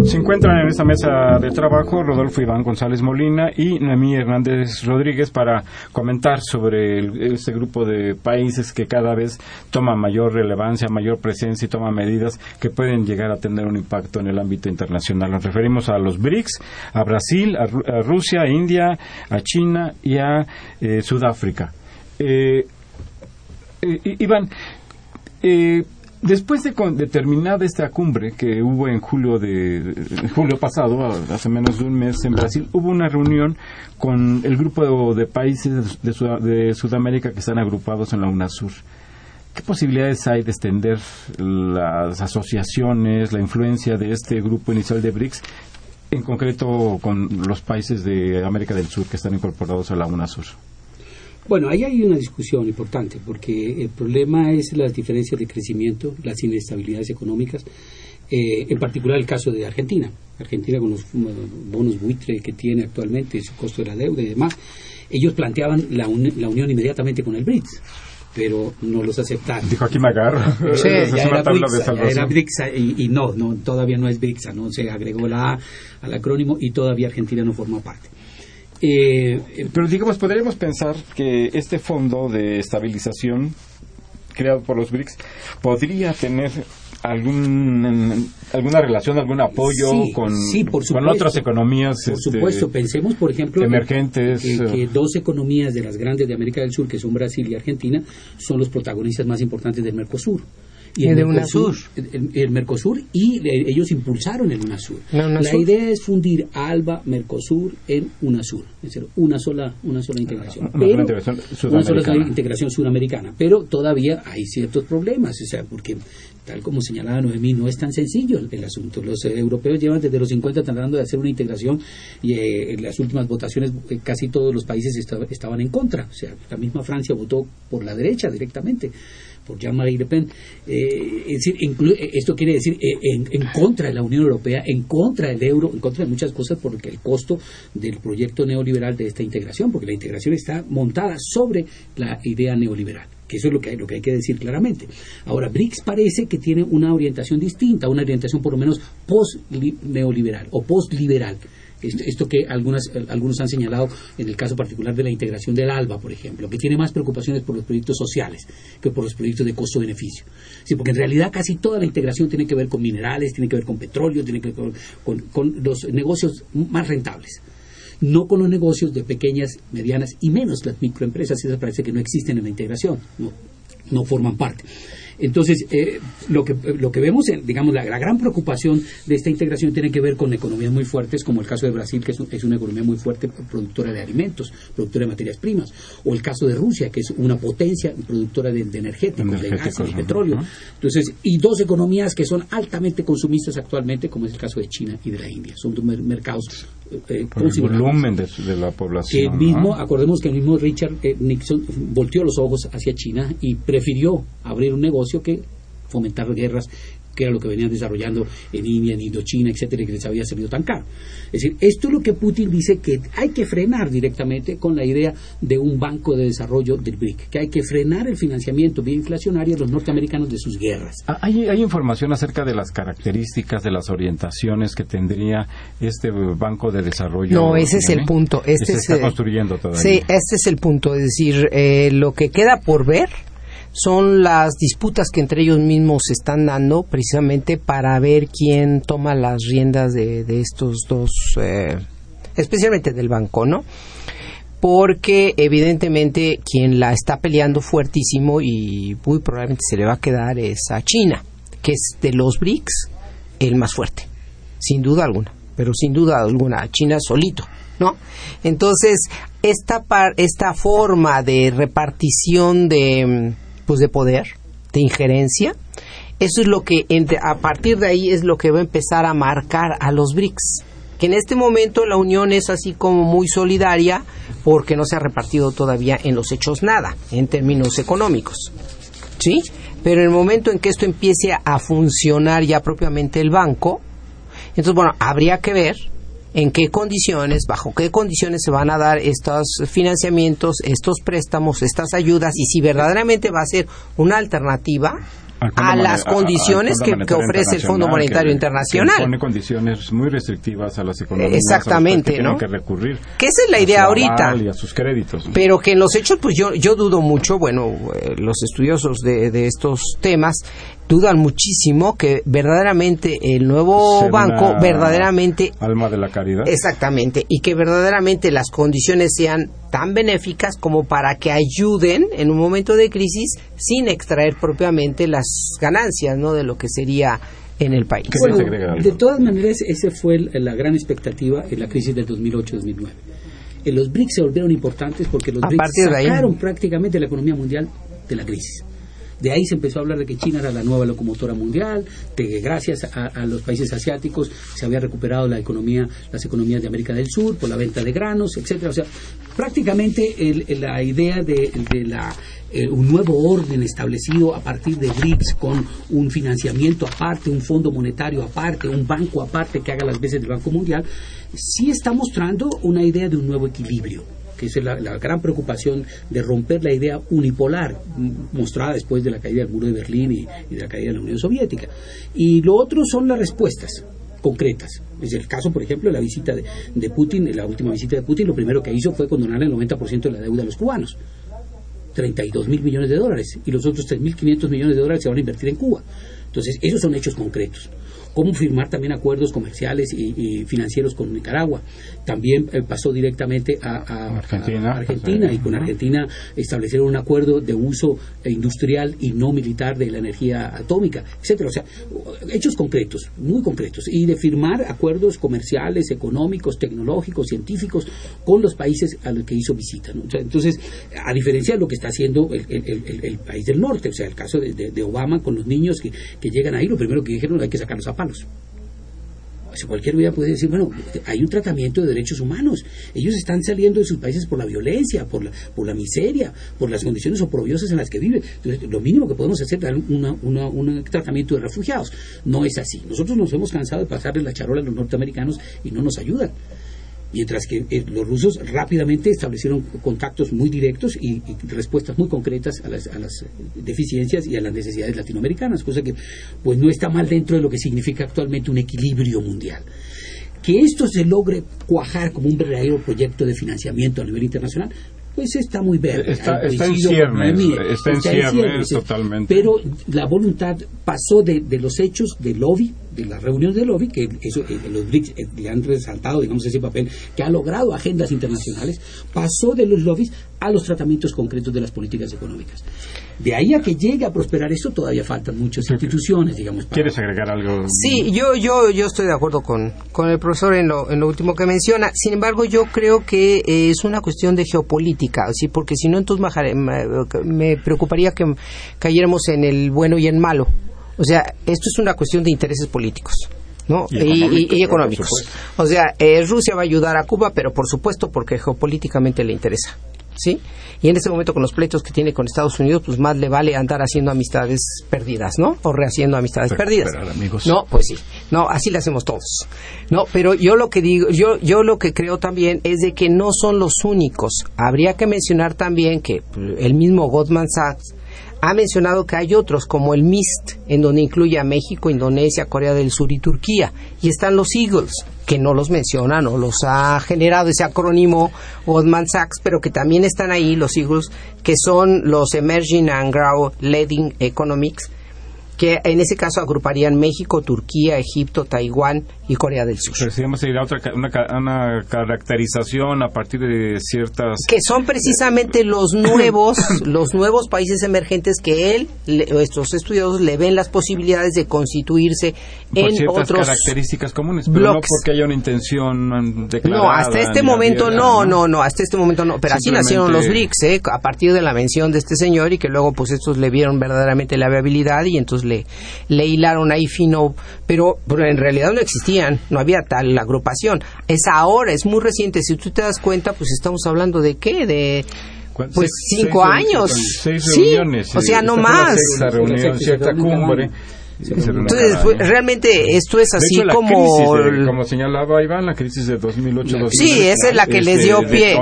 Se encuentran en esta mesa de trabajo Rodolfo Iván González Molina y Noemí Hernández Rodríguez para comentar sobre este grupo de países que cada vez toma mayor relevancia, mayor presencia y toma medidas que pueden llegar a tener un impacto en el ámbito internacional. Nos referimos a los BRICS, a Brasil, a, Rusia, a India, a China y a eh, Sudáfrica. Eh, eh, Iván, eh, Después de, terminada esta cumbre que hubo en julio de julio pasado, hace menos de un mes en Brasil, hubo una reunión con el grupo de, países de, Sudamérica que están agrupados en la UNASUR. ¿Qué posibilidades hay de extender las asociaciones, la influencia de este grupo inicial de BRICS, en concreto con los países de América del Sur que están incorporados a la UNASUR? Bueno, ahí hay una discusión importante, porque el problema es las diferencias de crecimiento, las inestabilidades económicas, eh, en particular el caso de Argentina. Argentina con los bonos buitre que tiene actualmente, su costo de la deuda y demás, ellos planteaban la, unión inmediatamente con el BRICS pero no los aceptaron. Dijo aquí me agarro. Sí, <laughs> ya era, BRICS, y, no, no, todavía no es BRICS, no se agregó la A al acrónimo y todavía Argentina no forma parte. Eh, Pero digamos, podríamos pensar que este fondo de estabilización creado por los BRICS podría tener algún, alguna relación, algún apoyo Sí, con, sí, por con otras economías Por este, supuesto, pensemos, por ejemplo, emergentes. que, que eh, dos economías de las grandes de América del Sur, que son Brasil y Argentina, son los protagonistas más importantes del Mercosur. Y de UNASUR. El, el Mercosur y le- ellos impulsaron el UNASUR. No, UNASUR. La idea es fundir ALBA, Mercosur en UNASUR, es decir, una sola, una sola integración. Una sola integración una sola sudamericana. integración sudamericana. Pero todavía hay ciertos problemas, o sea, porque tal como señalaba Noemí, no es tan sencillo el, el asunto. Los eh, europeos llevan desde los 50 tratando de hacer una integración y eh, en las últimas votaciones eh, casi todos los países esta- estaban en contra. O sea, la misma Francia votó por la derecha directamente por Jean-Marie Le Pen. Eh, es decir, eh, esto quiere decir eh, en, en contra de la Unión Europea, en contra del euro, en contra de muchas cosas, porque el costo del proyecto neoliberal de esta integración, porque la integración está montada sobre la idea neoliberal. Que eso es lo que, hay, lo que hay que decir claramente. Ahora, BRICS parece que tiene una orientación distinta, una orientación por lo menos post-neoliberal o post-liberal. Esto, que algunas, algunos han señalado en el caso particular de la integración del ALBA, por ejemplo, que tiene más preocupaciones por los proyectos sociales que por los proyectos de costo-beneficio. Sí, porque en realidad casi toda la integración tiene que ver con minerales, tiene que ver con petróleo, tiene que ver con, con- con los negocios más rentables. No con los negocios de pequeñas, medianas y menos las microempresas, esas parece que no existen en la integración, no, no forman parte. Entonces, eh, lo, que, lo que vemos, en, digamos, la, la gran preocupación de esta integración tiene que ver con economías muy fuertes, como el caso de Brasil, que es, un- es una economía muy fuerte productora de alimentos, productora de materias primas, o el caso de Rusia, que es una potencia productora de, de energéticos, de gas de petróleo. Entonces, y dos economías que son altamente consumistas actualmente, como es el caso de China y de la India. Son dos mer- mercados eh, por el volumen de, de la que población. el mismo, ¿no? acordemos que el mismo Richard eh, Nixon volteó los ojos hacia China y prefirió abrir un negocio que fomentar guerras que era lo que venían desarrollando en India, en Indochina, etcétera, y que les había salido tan caro. Es decir, esto es lo que Putin dice que hay que frenar directamente con la idea de un banco de desarrollo del BRIC, que hay que frenar el financiamiento vía inflacionario de los norteamericanos de sus guerras. Ah, ¿Hay, hay información acerca de las características, de las orientaciones que tendría este banco de desarrollo? No, ese es el punto. Que Este se es, está eh, construyendo todavía. Sí, este es el punto. Es decir, eh, lo que queda por ver son las disputas que entre ellos mismos se están dando precisamente para ver quién toma las riendas de, de estos dos, eh, especialmente del banco, ¿no? Porque evidentemente quien la está peleando fuertísimo y muy probablemente se le va a quedar es a China, que es de los BRICS el más fuerte, sin duda alguna, pero sin duda alguna, China solito, ¿no? Entonces, esta, par- esta forma de repartición de, mm, pues de poder, de injerencia, eso es lo que, entre- a partir de ahí, es lo que va a empezar a marcar a los BRICS. Que en este momento la Unión es así como muy solidaria porque no se ha repartido todavía en los hechos nada, en términos económicos. ¿sí? Pero en el momento en que esto empiece a funcionar ya propiamente el banco, entonces, bueno, habría que ver en qué condiciones, bajo qué condiciones se van a dar estos financiamientos, estos préstamos, estas ayudas, y si verdaderamente va a ser una alternativa a las condiciones que, ofrece el Fondo Monetario que- Internacional. Que pone condiciones muy restrictivas a las economías. Exactamente, a las que ¿no? tienen que recurrir. Que esa es la idea ahorita. Y a sus créditos. Pero que en los hechos, pues yo, yo dudo mucho, bueno, eh, los estudiosos de, de estos temas dudan muchísimo que verdaderamente el nuevo Ser banco verdaderamente Alma de la caridad. Exactamente, y que verdaderamente las condiciones sean tan benéficas como para que ayuden en un momento de crisis sin extraer propiamente las ganancias, ¿no? De lo que sería en el país. ¿Qué Bueno, de todas maneras, esa fue el- la gran expectativa en la crisis del 2008-2009. Eh, los BRICS se volvieron importantes porque los A BRICS sacaron prácticamente la economía mundial de la crisis. De ahí se empezó a hablar de que China era la nueva locomotora mundial, de que gracias a, los países asiáticos se había recuperado la economía, las economías de América del Sur por la venta de granos, etcétera. O sea, prácticamente el- la idea de, de la eh, un nuevo orden establecido a partir de BRICS con un financiamiento aparte, un fondo monetario aparte, un banco aparte que haga las veces del Banco Mundial, sí está mostrando una idea de un nuevo equilibrio que es la, gran preocupación de romper la idea unipolar mostrada después de la caída del muro de Berlín y, de la caída de la Unión Soviética. Y lo otro son las respuestas concretas. Es el caso, por ejemplo, de la visita de, de Putin, la última visita de Putin, lo primero que hizo fue condonar el 90% de la deuda de los cubanos. 32 mil millones de dólares y los otros 3.500 millones de dólares se van a invertir en Cuba. Entonces, esos son hechos concretos cómo firmar también acuerdos comerciales y, financieros con Nicaragua. También eh, pasó directamente a, Argentina, y con Argentina establecieron un acuerdo de uso industrial y no militar de la energía atómica, etcétera. O sea, hechos concretos, muy concretos, y de firmar acuerdos comerciales, económicos, tecnológicos, científicos con los países a los que hizo visita. entonces, a diferencia de lo que está haciendo el, país del norte, o sea, el caso de, Obama con los niños que, que llegan ahí, lo primero que dijeron hay que sacarlos a cualquier vida puede decir, bueno, hay un tratamiento de derechos humanos. Ellos están saliendo de sus países por la violencia, por la, por la miseria, por las condiciones oprobiosas en las que viven. Entonces, lo mínimo que podemos hacer es dar un tratamiento de refugiados. No es así. Nosotros nos hemos cansado de pasarle la charola a los norteamericanos y no nos ayudan mientras que eh, los rusos rápidamente establecieron contactos muy directos y, respuestas muy concretas a las, a las, deficiencias y a las necesidades latinoamericanas, cosa que pues no está mal dentro de lo que significa actualmente un equilibrio mundial. Que esto se logre cuajar como un verdadero proyecto de financiamiento a nivel internacional, pues está muy verde. Está, en ciernes, está, en ciernes, totalmente. Pero la voluntad pasó de, de los hechos de lobby de las reuniones del lobby, que eso, eh, los BRICS eh, le han resaltado, digamos, ese papel, que ha logrado agendas internacionales, pasó de los lobbies a los tratamientos concretos de las políticas económicas. De ahí a que llegue a prosperar eso, todavía faltan muchas instituciones, digamos. ¿Quieres agregar algo? Sí, yo, yo, yo estoy de acuerdo con, con el profesor en lo, en lo último que menciona. Sin embargo, yo creo que es una cuestión de geopolítica, ¿sí? porque si no, entonces me preocuparía que cayéramos en el bueno y en malo. O sea, esto es una cuestión de intereses políticos. ¿no? Y, económicos. O sea, eh, Rusia va a ayudar a Cuba, pero por supuesto porque geopolíticamente le interesa. ¿Sí? Y en este momento con los pleitos que tiene con Estados Unidos, pues más le vale andar haciendo amistades perdidas, ¿no? O rehaciendo amistades perdidas. No, pues sí. No, así le hacemos todos. No, pero yo lo que digo, yo yo lo que creo también es de que no son los únicos. Habría que mencionar también que pues, el mismo Goldman Sachs ha mencionado que hay otros como el MIST, en donde incluye a México, Indonesia, Corea del Sur y Turquía. Y están los Eagles, que no los menciona, no los ha generado ese acrónimo Goldman Sachs, pero que también están ahí los Eagles, que son los Emerging and Grow Leading Economics, que en ese caso agruparían México, Turquía, Egipto, Taiwán y Corea del Sur. Pero si otra, una, una, caracterización a partir de ciertas... Que son precisamente los <coughs> nuevos, los nuevos países emergentes que él, estos estudiados, le ven las posibilidades de constituirse en ciertas características comunes, pero no porque haya una intención declarada. No, hasta este momento no, no, no, hasta este momento no. Pero así nacieron los BRICS, ¿eh? a partir de la mención de este señor y que luego pues estos le vieron verdaderamente la viabilidad y entonces le, le hilaron ahí fino, pero, pero en realidad no existían, no había tal agrupación. Es ahora, es muy reciente. Si tú te das cuenta, pues estamos hablando de qué, de pues cinco años. Seis reuniones. o sea, no más. reunión, cierta cumbre. Entonces, realmente esto es así como... como señalaba Iván, la crisis de 2008-2009. Sí, esa es la que les dio este, pie.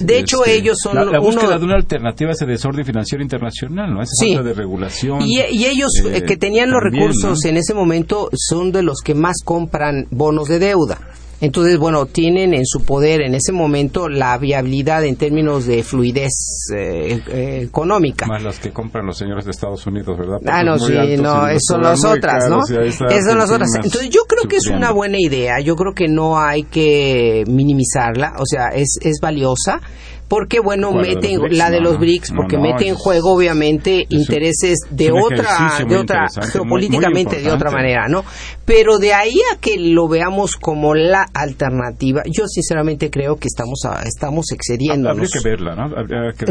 De hecho, este, ellos son... La, búsqueda de una alternativa a ese desorden financiero internacional, ¿no? Esa sí. falta de regulación. Y, ellos eh, que tenían los recursos en ese momento son de los que más compran bonos de deuda. Entonces, bueno, tienen en su poder en ese momento la viabilidad en términos de fluidez eh, eh, económica. Más las que compran los señores de Estados Unidos, ¿verdad? ah, no, sí, no, eso son las otras, ¿no? Esas son las otras. Entonces, yo creo que es una buena idea. Yo creo que no hay que minimizarla. O sea, es, es valiosa porque bueno mete la de los BRICS porque mete en juego obviamente intereses de otra de otra geopolíticamente de otra manera no pero de ahí a que lo veamos como la alternativa yo sinceramente creo que estamos estamos excediéndonos habría que verla no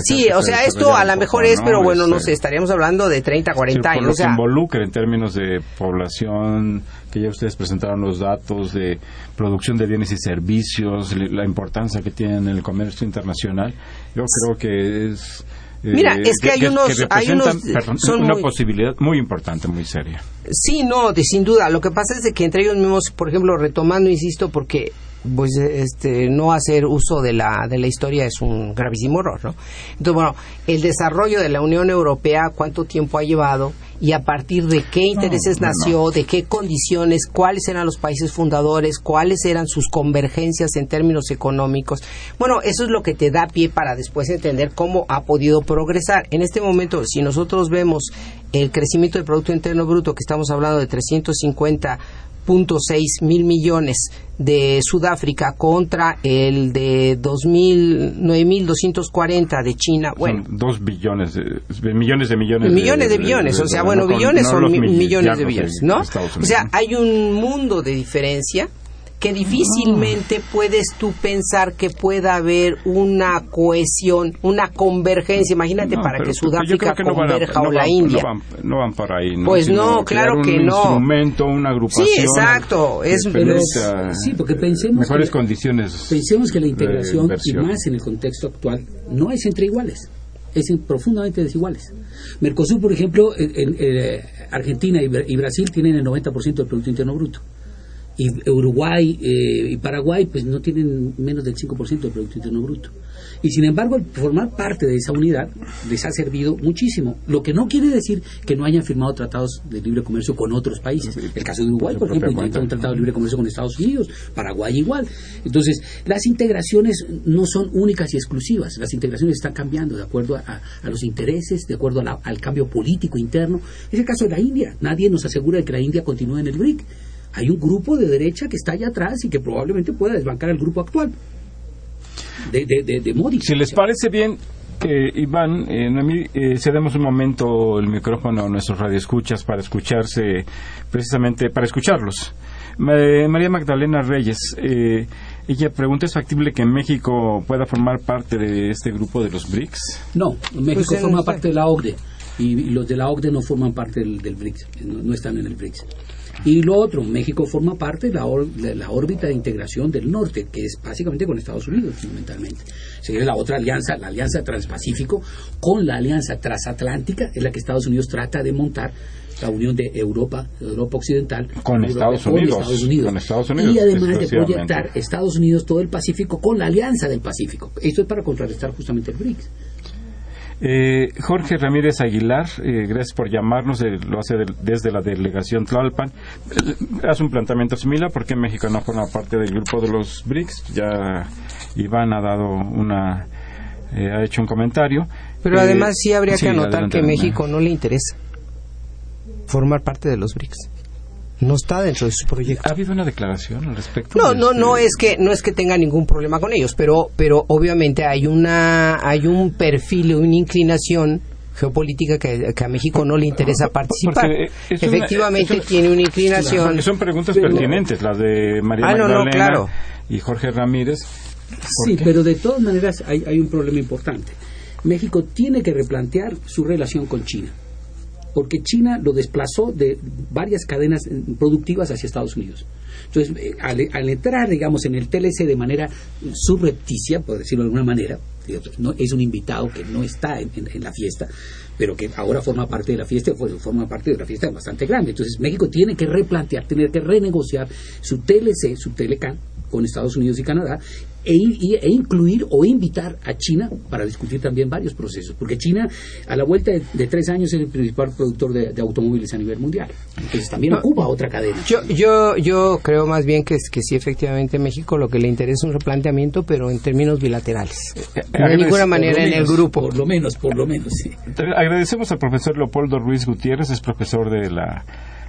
sí o sea esto a lo mejor es pero bueno no sé estaríamos hablando de 30 40 años o sea, involucra en términos de población que ya ustedes presentaron los datos de producción de bienes y servicios, la importancia que tienen en el comercio internacional. Yo creo que es eh, Mira, es que, hay unos, hay unos son una posibilidad muy importante, muy seria. Sí, no, de, sin duda. Lo que pasa es de que entre ellos mismos, por ejemplo, retomando, insisto, porque pues este no hacer uso de la de la historia es un gravísimo error, ¿no? Entonces, bueno, el desarrollo de la Unión Europea, cuánto tiempo ha llevado y a partir de qué intereses nació, de qué condiciones, cuáles eran los países fundadores, cuáles eran sus convergencias en términos económicos. Bueno, eso es lo que te da pie para después entender cómo ha podido progresar. En este momento, si nosotros vemos el crecimiento del Producto Interno Bruto, que estamos hablando de 350 seis mil millones de Sudáfrica contra el de 9.240 de China. Bueno, Son dos billones, de, millones de millones. Millones de, billones, o sea, bueno, billones son millones de billones, ¿no? O sea, hay un mundo de diferencia que difícilmente puedes tú pensar que pueda haber una cohesión, una convergencia. Imagínate para que Sudáfrica converja o la India. No van, para ahí. ¿no? Pues no, claro que un no. instrumento, una agrupación. Sí, exacto. Es, sí, porque pensemos mejores que, condiciones. Pensemos que la integración, y más en el contexto actual, no es entre iguales es profundamente desiguales. Mercosur, por ejemplo, en, eh, Argentina y, Brasil tienen el 90% del Producto Interno Bruto y Uruguay eh, y Paraguay pues no tienen menos del 5% del Producto Interno Bruto. Y sin embargo, formar parte de esa unidad les ha servido muchísimo. Lo que no quiere decir que no hayan firmado tratados de libre comercio con otros países. El caso de Uruguay, por ejemplo, intenta un tratado de libre comercio con Estados Unidos, Paraguay igual. Entonces, las integraciones no son únicas y exclusivas. Las integraciones están cambiando de acuerdo a, los intereses, de acuerdo al cambio político interno. Es el caso de la India. Nadie nos asegura de que la India continúe en el BRIC hay un grupo de derecha que está allá atrás y que probablemente pueda desbancar al grupo actual de, de, de, Modi. Si les parece bien, eh, Iván, eh, eh, cedemos un momento el micrófono a nuestros radioescuchas para escucharse, precisamente para escucharlos. María Magdalena Reyes, eh, ella pregunta, ¿es factible que México pueda formar parte de este grupo de los BRICS? No, México pues forma parte de la OCDE y, los de la OCDE no forman parte del, BRICS, no están en el BRICS. Y lo otro, México forma parte de la, la, órbita de integración del norte, que es básicamente con Estados Unidos, fundamentalmente. Sería la otra alianza, la alianza transpacífico, con la alianza transatlántica, es la que Estados Unidos trata de montar la unión de Europa, Europa Occidental, con, Estados, Unidos, con Estados Unidos. Y además de proyectar Estados Unidos todo el Pacífico con la Alianza del Pacífico. Esto es para contrarrestar justamente el BRICS. Eh, Jorge Ramírez Aguilar, eh, gracias por llamarnos, eh, lo hace desde la delegación Tlalpan. hace un planteamiento similar, porque México no forma parte del grupo de los BRICS? Ya Iván ha dado una, ha hecho un comentario. Pero además sí habría que anotar que México no le interesa formar parte de los BRICS no está dentro de su proyecto. ¿Ha habido una declaración al respecto? No, no, no es que no es que tenga ningún problema con ellos, pero pero obviamente hay una hay un perfil, una inclinación geopolítica que, a México no le interesa participar. Efectivamente tiene una inclinación. son preguntas pertinentes las de María ah, Magdalena y Jorge Ramírez. Sí, pero de todas maneras hay, hay un problema importante. México tiene que replantear su relación con China porque China lo desplazó de varias cadenas eh, productivas hacia Estados Unidos. Entonces, eh, al, entrar, digamos, en el TLC de manera subrepticia, por decirlo de alguna manera, no, es un invitado que no está en, la fiesta, pero que ahora forma parte de la fiesta, forma parte de una fiesta bastante grande. Entonces, México tiene que replantear, tener que renegociar su TLC, su TLCAN, con Estados Unidos y Canadá e, e, incluir o invitar a China para discutir también varios procesos, porque China a la vuelta de, tres años es el principal productor de, automóviles a nivel mundial, entonces también ocupa otra cadena. Yo, yo, yo creo más bien que, que sí, efectivamente, México lo que le interesa es un replanteamiento, pero en términos bilaterales, de ninguna manera en el grupo. Por lo menos, por lo menos, sí. Agradecemos al profesor Leopoldo Ruiz Gutiérrez, es profesor de la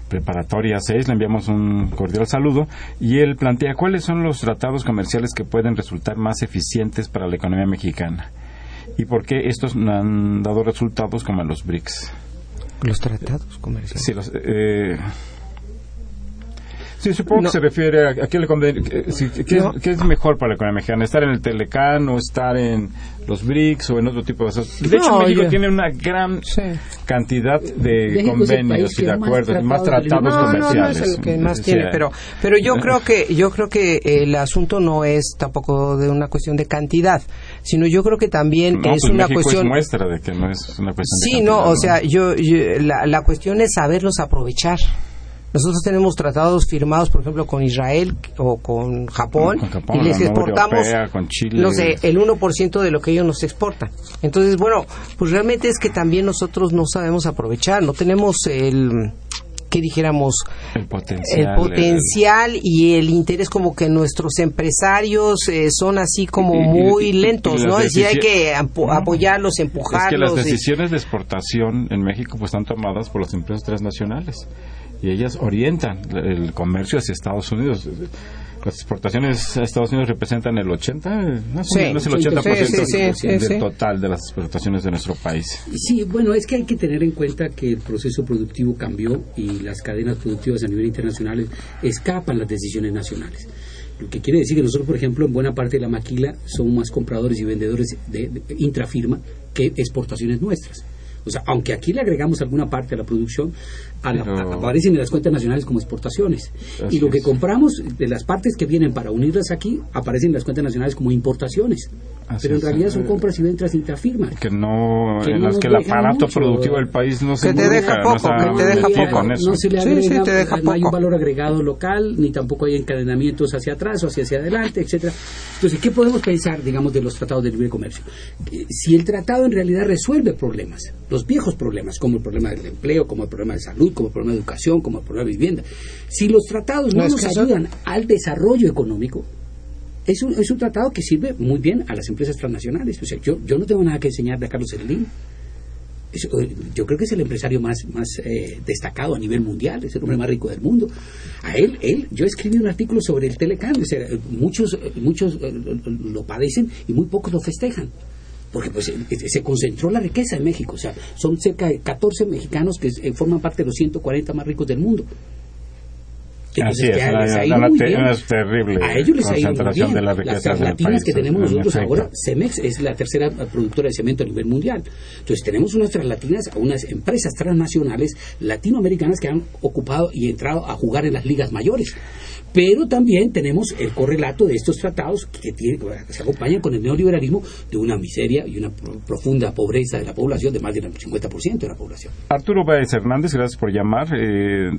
Preparatoria 6, le enviamos un cordial saludo y él plantea cuáles son los tratados comerciales que pueden resultar más eficientes para la economía mexicana y por qué estos no han dado resultados como en los BRICS. Los tratados comerciales. Sí, los, eh, Sí, supongo que se refiere a, qué, le conviene, qué, es mejor para la economía mexicana, estar en el Telecán o estar en los BRICS o en otro tipo de cosas. De hecho, México tiene una gran cantidad de convenios y de acuerdos, más tratados comerciales. es el que más tiene, pero, pero yo creo que yo creo que el asunto no es tampoco de una cuestión de cantidad, sino yo creo que también es pues una cuestión. muestra de que no es una cuestión sí, no, o sea, yo, la, la cuestión es saberlos aprovechar Nosotros tenemos tratados firmados, por ejemplo, con Israel o con Japón, Con Japón, y les exportamos, Europea, con Chile. no sé, el 1% de lo que ellos nos exportan. Entonces, bueno, pues realmente es que también nosotros no sabemos aprovechar, no tenemos el que dijéramos el potencial. el potencial y el interés como que nuestros empresarios eh, son así como Y- muy y- lentos, y ¿no? Es decir, hay que apoyarlos, Es que empujarlos. las decisiones de exportación en México pues están tomadas por las empresas transnacionales y ellas orientan el comercio hacia Estados Unidos. Las exportaciones a Estados Unidos representan el 80, más o Sí, menos el sí, 80% sí, sí, sí, del total de las exportaciones de nuestro país. Sí, bueno, es que hay que tener en cuenta que el proceso productivo cambió y las cadenas productivas a nivel internacional escapan las decisiones nacionales. Lo que quiere decir que nosotros, por ejemplo, en buena parte de la maquila somos más compradores y vendedores de, de intrafirma que exportaciones nuestras. O sea, aunque aquí le agregamos alguna parte a la producción, a la- Pero- a- aparecen en las cuentas nacionales como exportaciones. Así y lo que es. compramos de las partes que vienen para unirlas aquí, aparecen en las cuentas nacionales como importaciones. Así Pero en es. realidad son compras y ventas intrafirma. Que no, Que en no las que el aparato mucho. productivo del país no se te deja no poco, que te deja poco. No se le agrega, sí, te deja no hay un valor agregado local, ni tampoco hay encadenamientos hacia atrás o hacia, hacia adelante, etcétera. Entonces, ¿qué podemos pensar, digamos, de los tratados de libre comercio? Eh, Si el tratado en realidad resuelve problemas, los viejos problemas, como el problema del empleo, como el problema de salud, como el problema de educación, como el problema de vivienda, si los tratados no, nos eso- ayudan al desarrollo económico, es un, es un tratado que sirve muy bien a las empresas transnacionales. O sea, yo, yo no tengo nada que enseñarle a Carlos Slim. Yo creo que es el empresario más, más eh, destacado a nivel mundial, es el hombre más rico del mundo. A él, él, yo escribí un artículo sobre el telecambio, o sea, eh, muchos, muchos eh, lo padecen y muy pocos lo festejan. Porque pues eh, se concentró la riqueza en México, o sea, son cerca de 14 mexicanos que eh, forman parte de los 140 más ricos del mundo. Así es, que a- una- terrible A ellos les ha ido muy concentración bien. de la Las riqueza del latinas que tenemos en nosotros ahora, Cemex es la tercera productora de cemento a nivel mundial. Entonces tenemos unas translatinas, unas empresas transnacionales latinoamericanas que han ocupado y entrado a jugar en las ligas mayores. Pero también tenemos el correlato de estos tratados que, tiene- que se acompañan con el neoliberalismo de una miseria y una pro- profunda pobreza de la población, de más del 50% de la población. Arturo Báez Hernández, gracias por llamar. eh,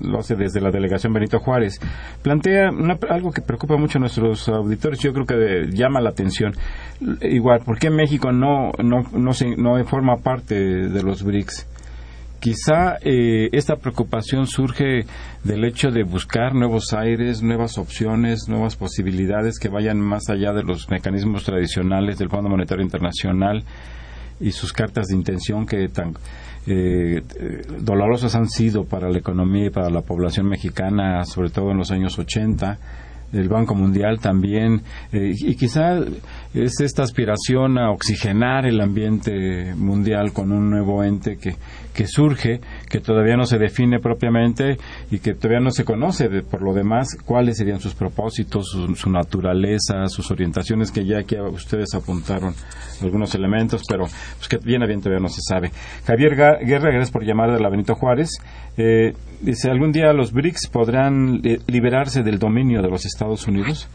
lo hace desde la delegación Benito Juárez. Plantea una- algo que preocupa mucho a nuestros auditores. Yo creo que de- llama la atención. Igual, ¿por qué México no, no, no, se- no forma parte de los BRICS? Quizá eh, esta preocupación surge del hecho de buscar nuevos aires, nuevas opciones, nuevas posibilidades que vayan más allá de los mecanismos tradicionales del Fondo Monetario Internacional y sus cartas de intención que tan eh, dolorosas han sido para la economía y para la población mexicana, sobre todo en los años 80 el Banco Mundial también, eh, y quizá es esta aspiración a oxigenar el ambiente mundial con un nuevo ente que, que surge, que todavía no se define propiamente y que todavía no se conoce de- por lo demás cuáles serían sus propósitos, su, su naturaleza, sus orientaciones, que ya aquí ustedes apuntaron algunos elementos, pero pues que bien a bien todavía no se sabe. Javier Guerra, gracias por llamar de la Benito Juárez. Eh, dice, ¿algún día los BRICS podrán liberarse del dominio de los Estados Unidos?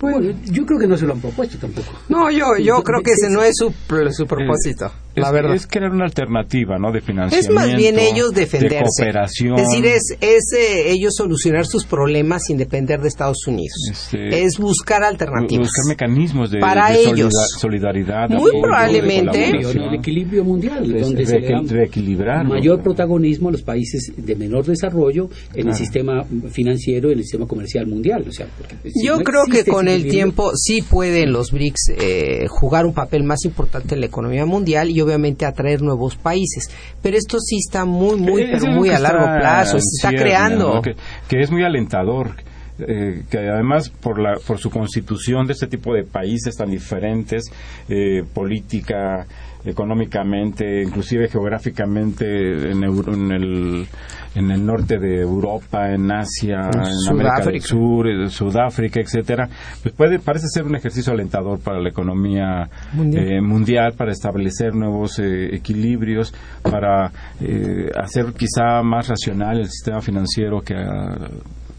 Bueno, yo creo que no se lo han propuesto tampoco. No, yo, yo creo que ese no es su, su propósito, Eh, la es, verdad. Es crear una alternativa, ¿no? De financiamiento. Es más bien ellos defenderse. De cooperación. Es decir, es, es eh, ellos solucionar sus problemas sin depender de Estados Unidos. Este, es buscar alternativas. Buscar mecanismos de, Para de ellos. solidaridad. Muy apoyo, probablemente. el equilibrio mundial, Re- donde se le da reequil- reequilibrar, mayor protagonismo a los países de menor desarrollo en Claro. el sistema financiero y en el sistema comercial mundial. O sea, porque si Yo no creo que existe con el tiempo sí pueden los BRICS eh, jugar un papel más importante en la economía mundial y obviamente atraer nuevos países. Pero esto sí está muy, muy, pero muy a largo está plazo. Se está creando. ¿no? Que, que es muy alentador. eh, que además por la por su constitución de este tipo de países tan diferentes eh, política económicamente inclusive geográficamente en, Euro- en el en el norte de Europa en Asia en América del Sudáfrica. Sur eh, Sudáfrica etcétera pues puede parece ser un ejercicio alentador para la economía Mundial. eh, mundial para establecer nuevos eh, equilibrios, para eh, hacer quizá más racional el sistema financiero que ha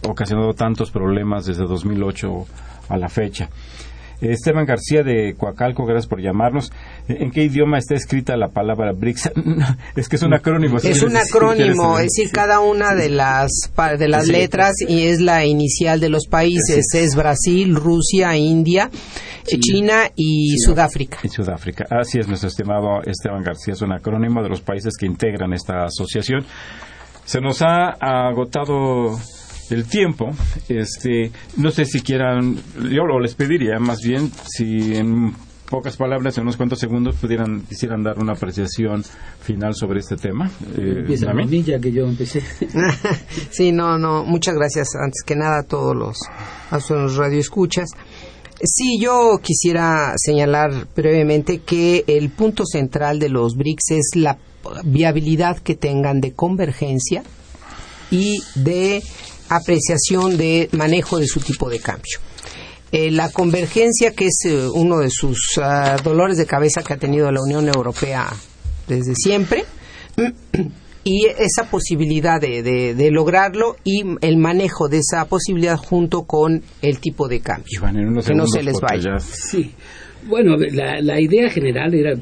ocasionado tantos problemas desde 2008 a la fecha. Esteban García de Coacalco, gracias por llamarnos. ¿En qué idioma está escrita la palabra BRICS? <laughs> es que es un acrónimo. Es un acrónimo, es decir, cada una de las de las letras y es la inicial de los países. Es Brasil, Rusia, India, China, y Sudáfrica. Y Sudáfrica. Así es, nuestro estimado Esteban García, es un acrónimo de los países que integran esta asociación. Se nos ha agotado el tiempo, este, no sé si quieran, yo lo les pediría más bien si en pocas palabras, en unos cuantos segundos, pudieran, quisieran dar una apreciación final sobre este tema. Eh, Empieza mí ya que yo empecé. <laughs> sí, no, no, muchas gracias antes que nada a todos los, a los radioescuchas. Sí, yo quisiera señalar brevemente que el punto central de los BRICS es la viabilidad que tengan de convergencia y de apreciación de manejo de su tipo de cambio. Eh, la convergencia, que es eh, uno de sus ah, dolores de cabeza que ha tenido la Unión Europea desde siempre, <clears throat> y esa posibilidad de, lograrlo y el manejo de esa posibilidad junto con el tipo de cambio. que no se les vaya. Sí. Bueno, la, la, idea general era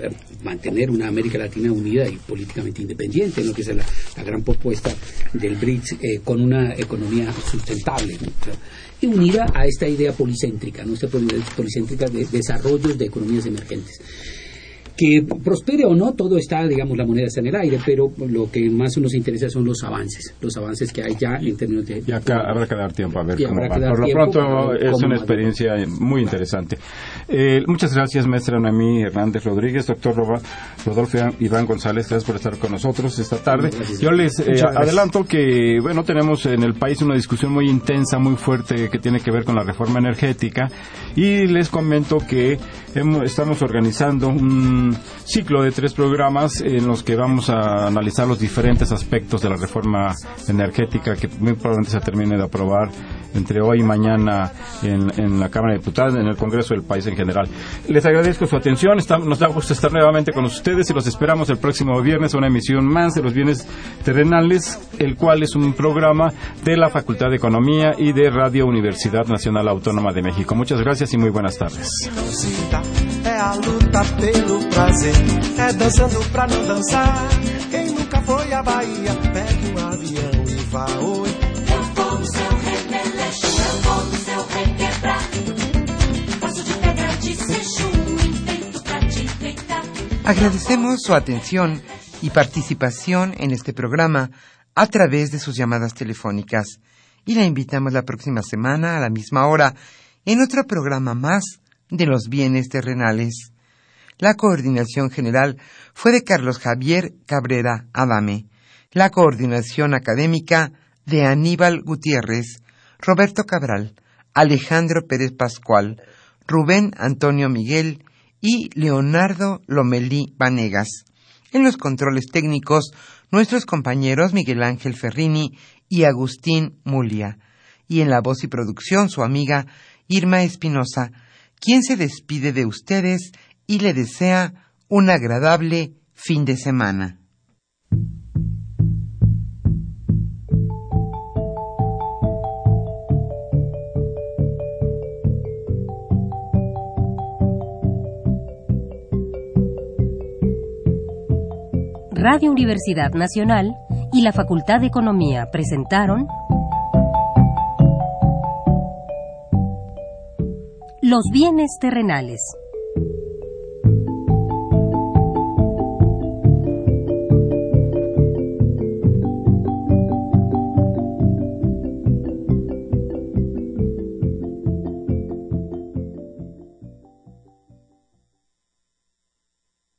mantener una América Latina unida y políticamente independiente, lo que es la, gran propuesta del BRICS, eh, con una economía sustentable y unida a esta idea policéntrica, ¿no? esta policéntrica de desarrollos de economías emergentes que prospere o no, todo está, digamos, la moneda está en el aire, pero lo que más nos interesa son los avances, los avances que hay ya en términos de... Y acá habrá que dar tiempo a ver cómo va. Por lo pronto es una experiencia muy interesante. Eh, muchas gracias, maestra Noemí Hernández Rodríguez, doctor Rodolfo Iván González, gracias por estar con nosotros esta tarde. Yo les eh, adelanto que, bueno, tenemos en el país una discusión muy intensa, muy fuerte, que tiene que ver con la reforma energética, y les comento que estamos organizando un ciclo de tres programas en los que vamos a analizar los diferentes aspectos de la reforma energética que muy probablemente se termine de aprobar entre hoy y mañana en, la Cámara de Diputados, en el Congreso del país en general. Les agradezco su atención, nos da gusto estar nuevamente con ustedes y los esperamos el próximo viernes a una emisión más de los bienes terrenales, el cual es un programa de la Facultad de Economía y de Radio Universidad Nacional Autónoma de México. Muchas gracias y muy buenas tardes. Agradecemos su atención y participación en este programa a través de sus llamadas telefónicas. Y la invitamos la próxima semana a la misma hora en otro programa más de los bienes terrenales. La coordinación general fue de Carlos Javier Cabrera Adame, la coordinación académica de Aníbal Gutiérrez, Roberto Cabral, Alejandro Pérez Pascual, Rubén Antonio Miguel y Leonardo Lomelí Vanegas. En los controles técnicos, nuestros compañeros Miguel Ángel Ferrini y Agustín Mulia. Y en la voz y producción, su amiga Irma Espinosa, quien se despide de ustedes y le desea un agradable fin de semana. Radio Universidad Nacional y la Facultad de Economía presentaron Los bienes terrenales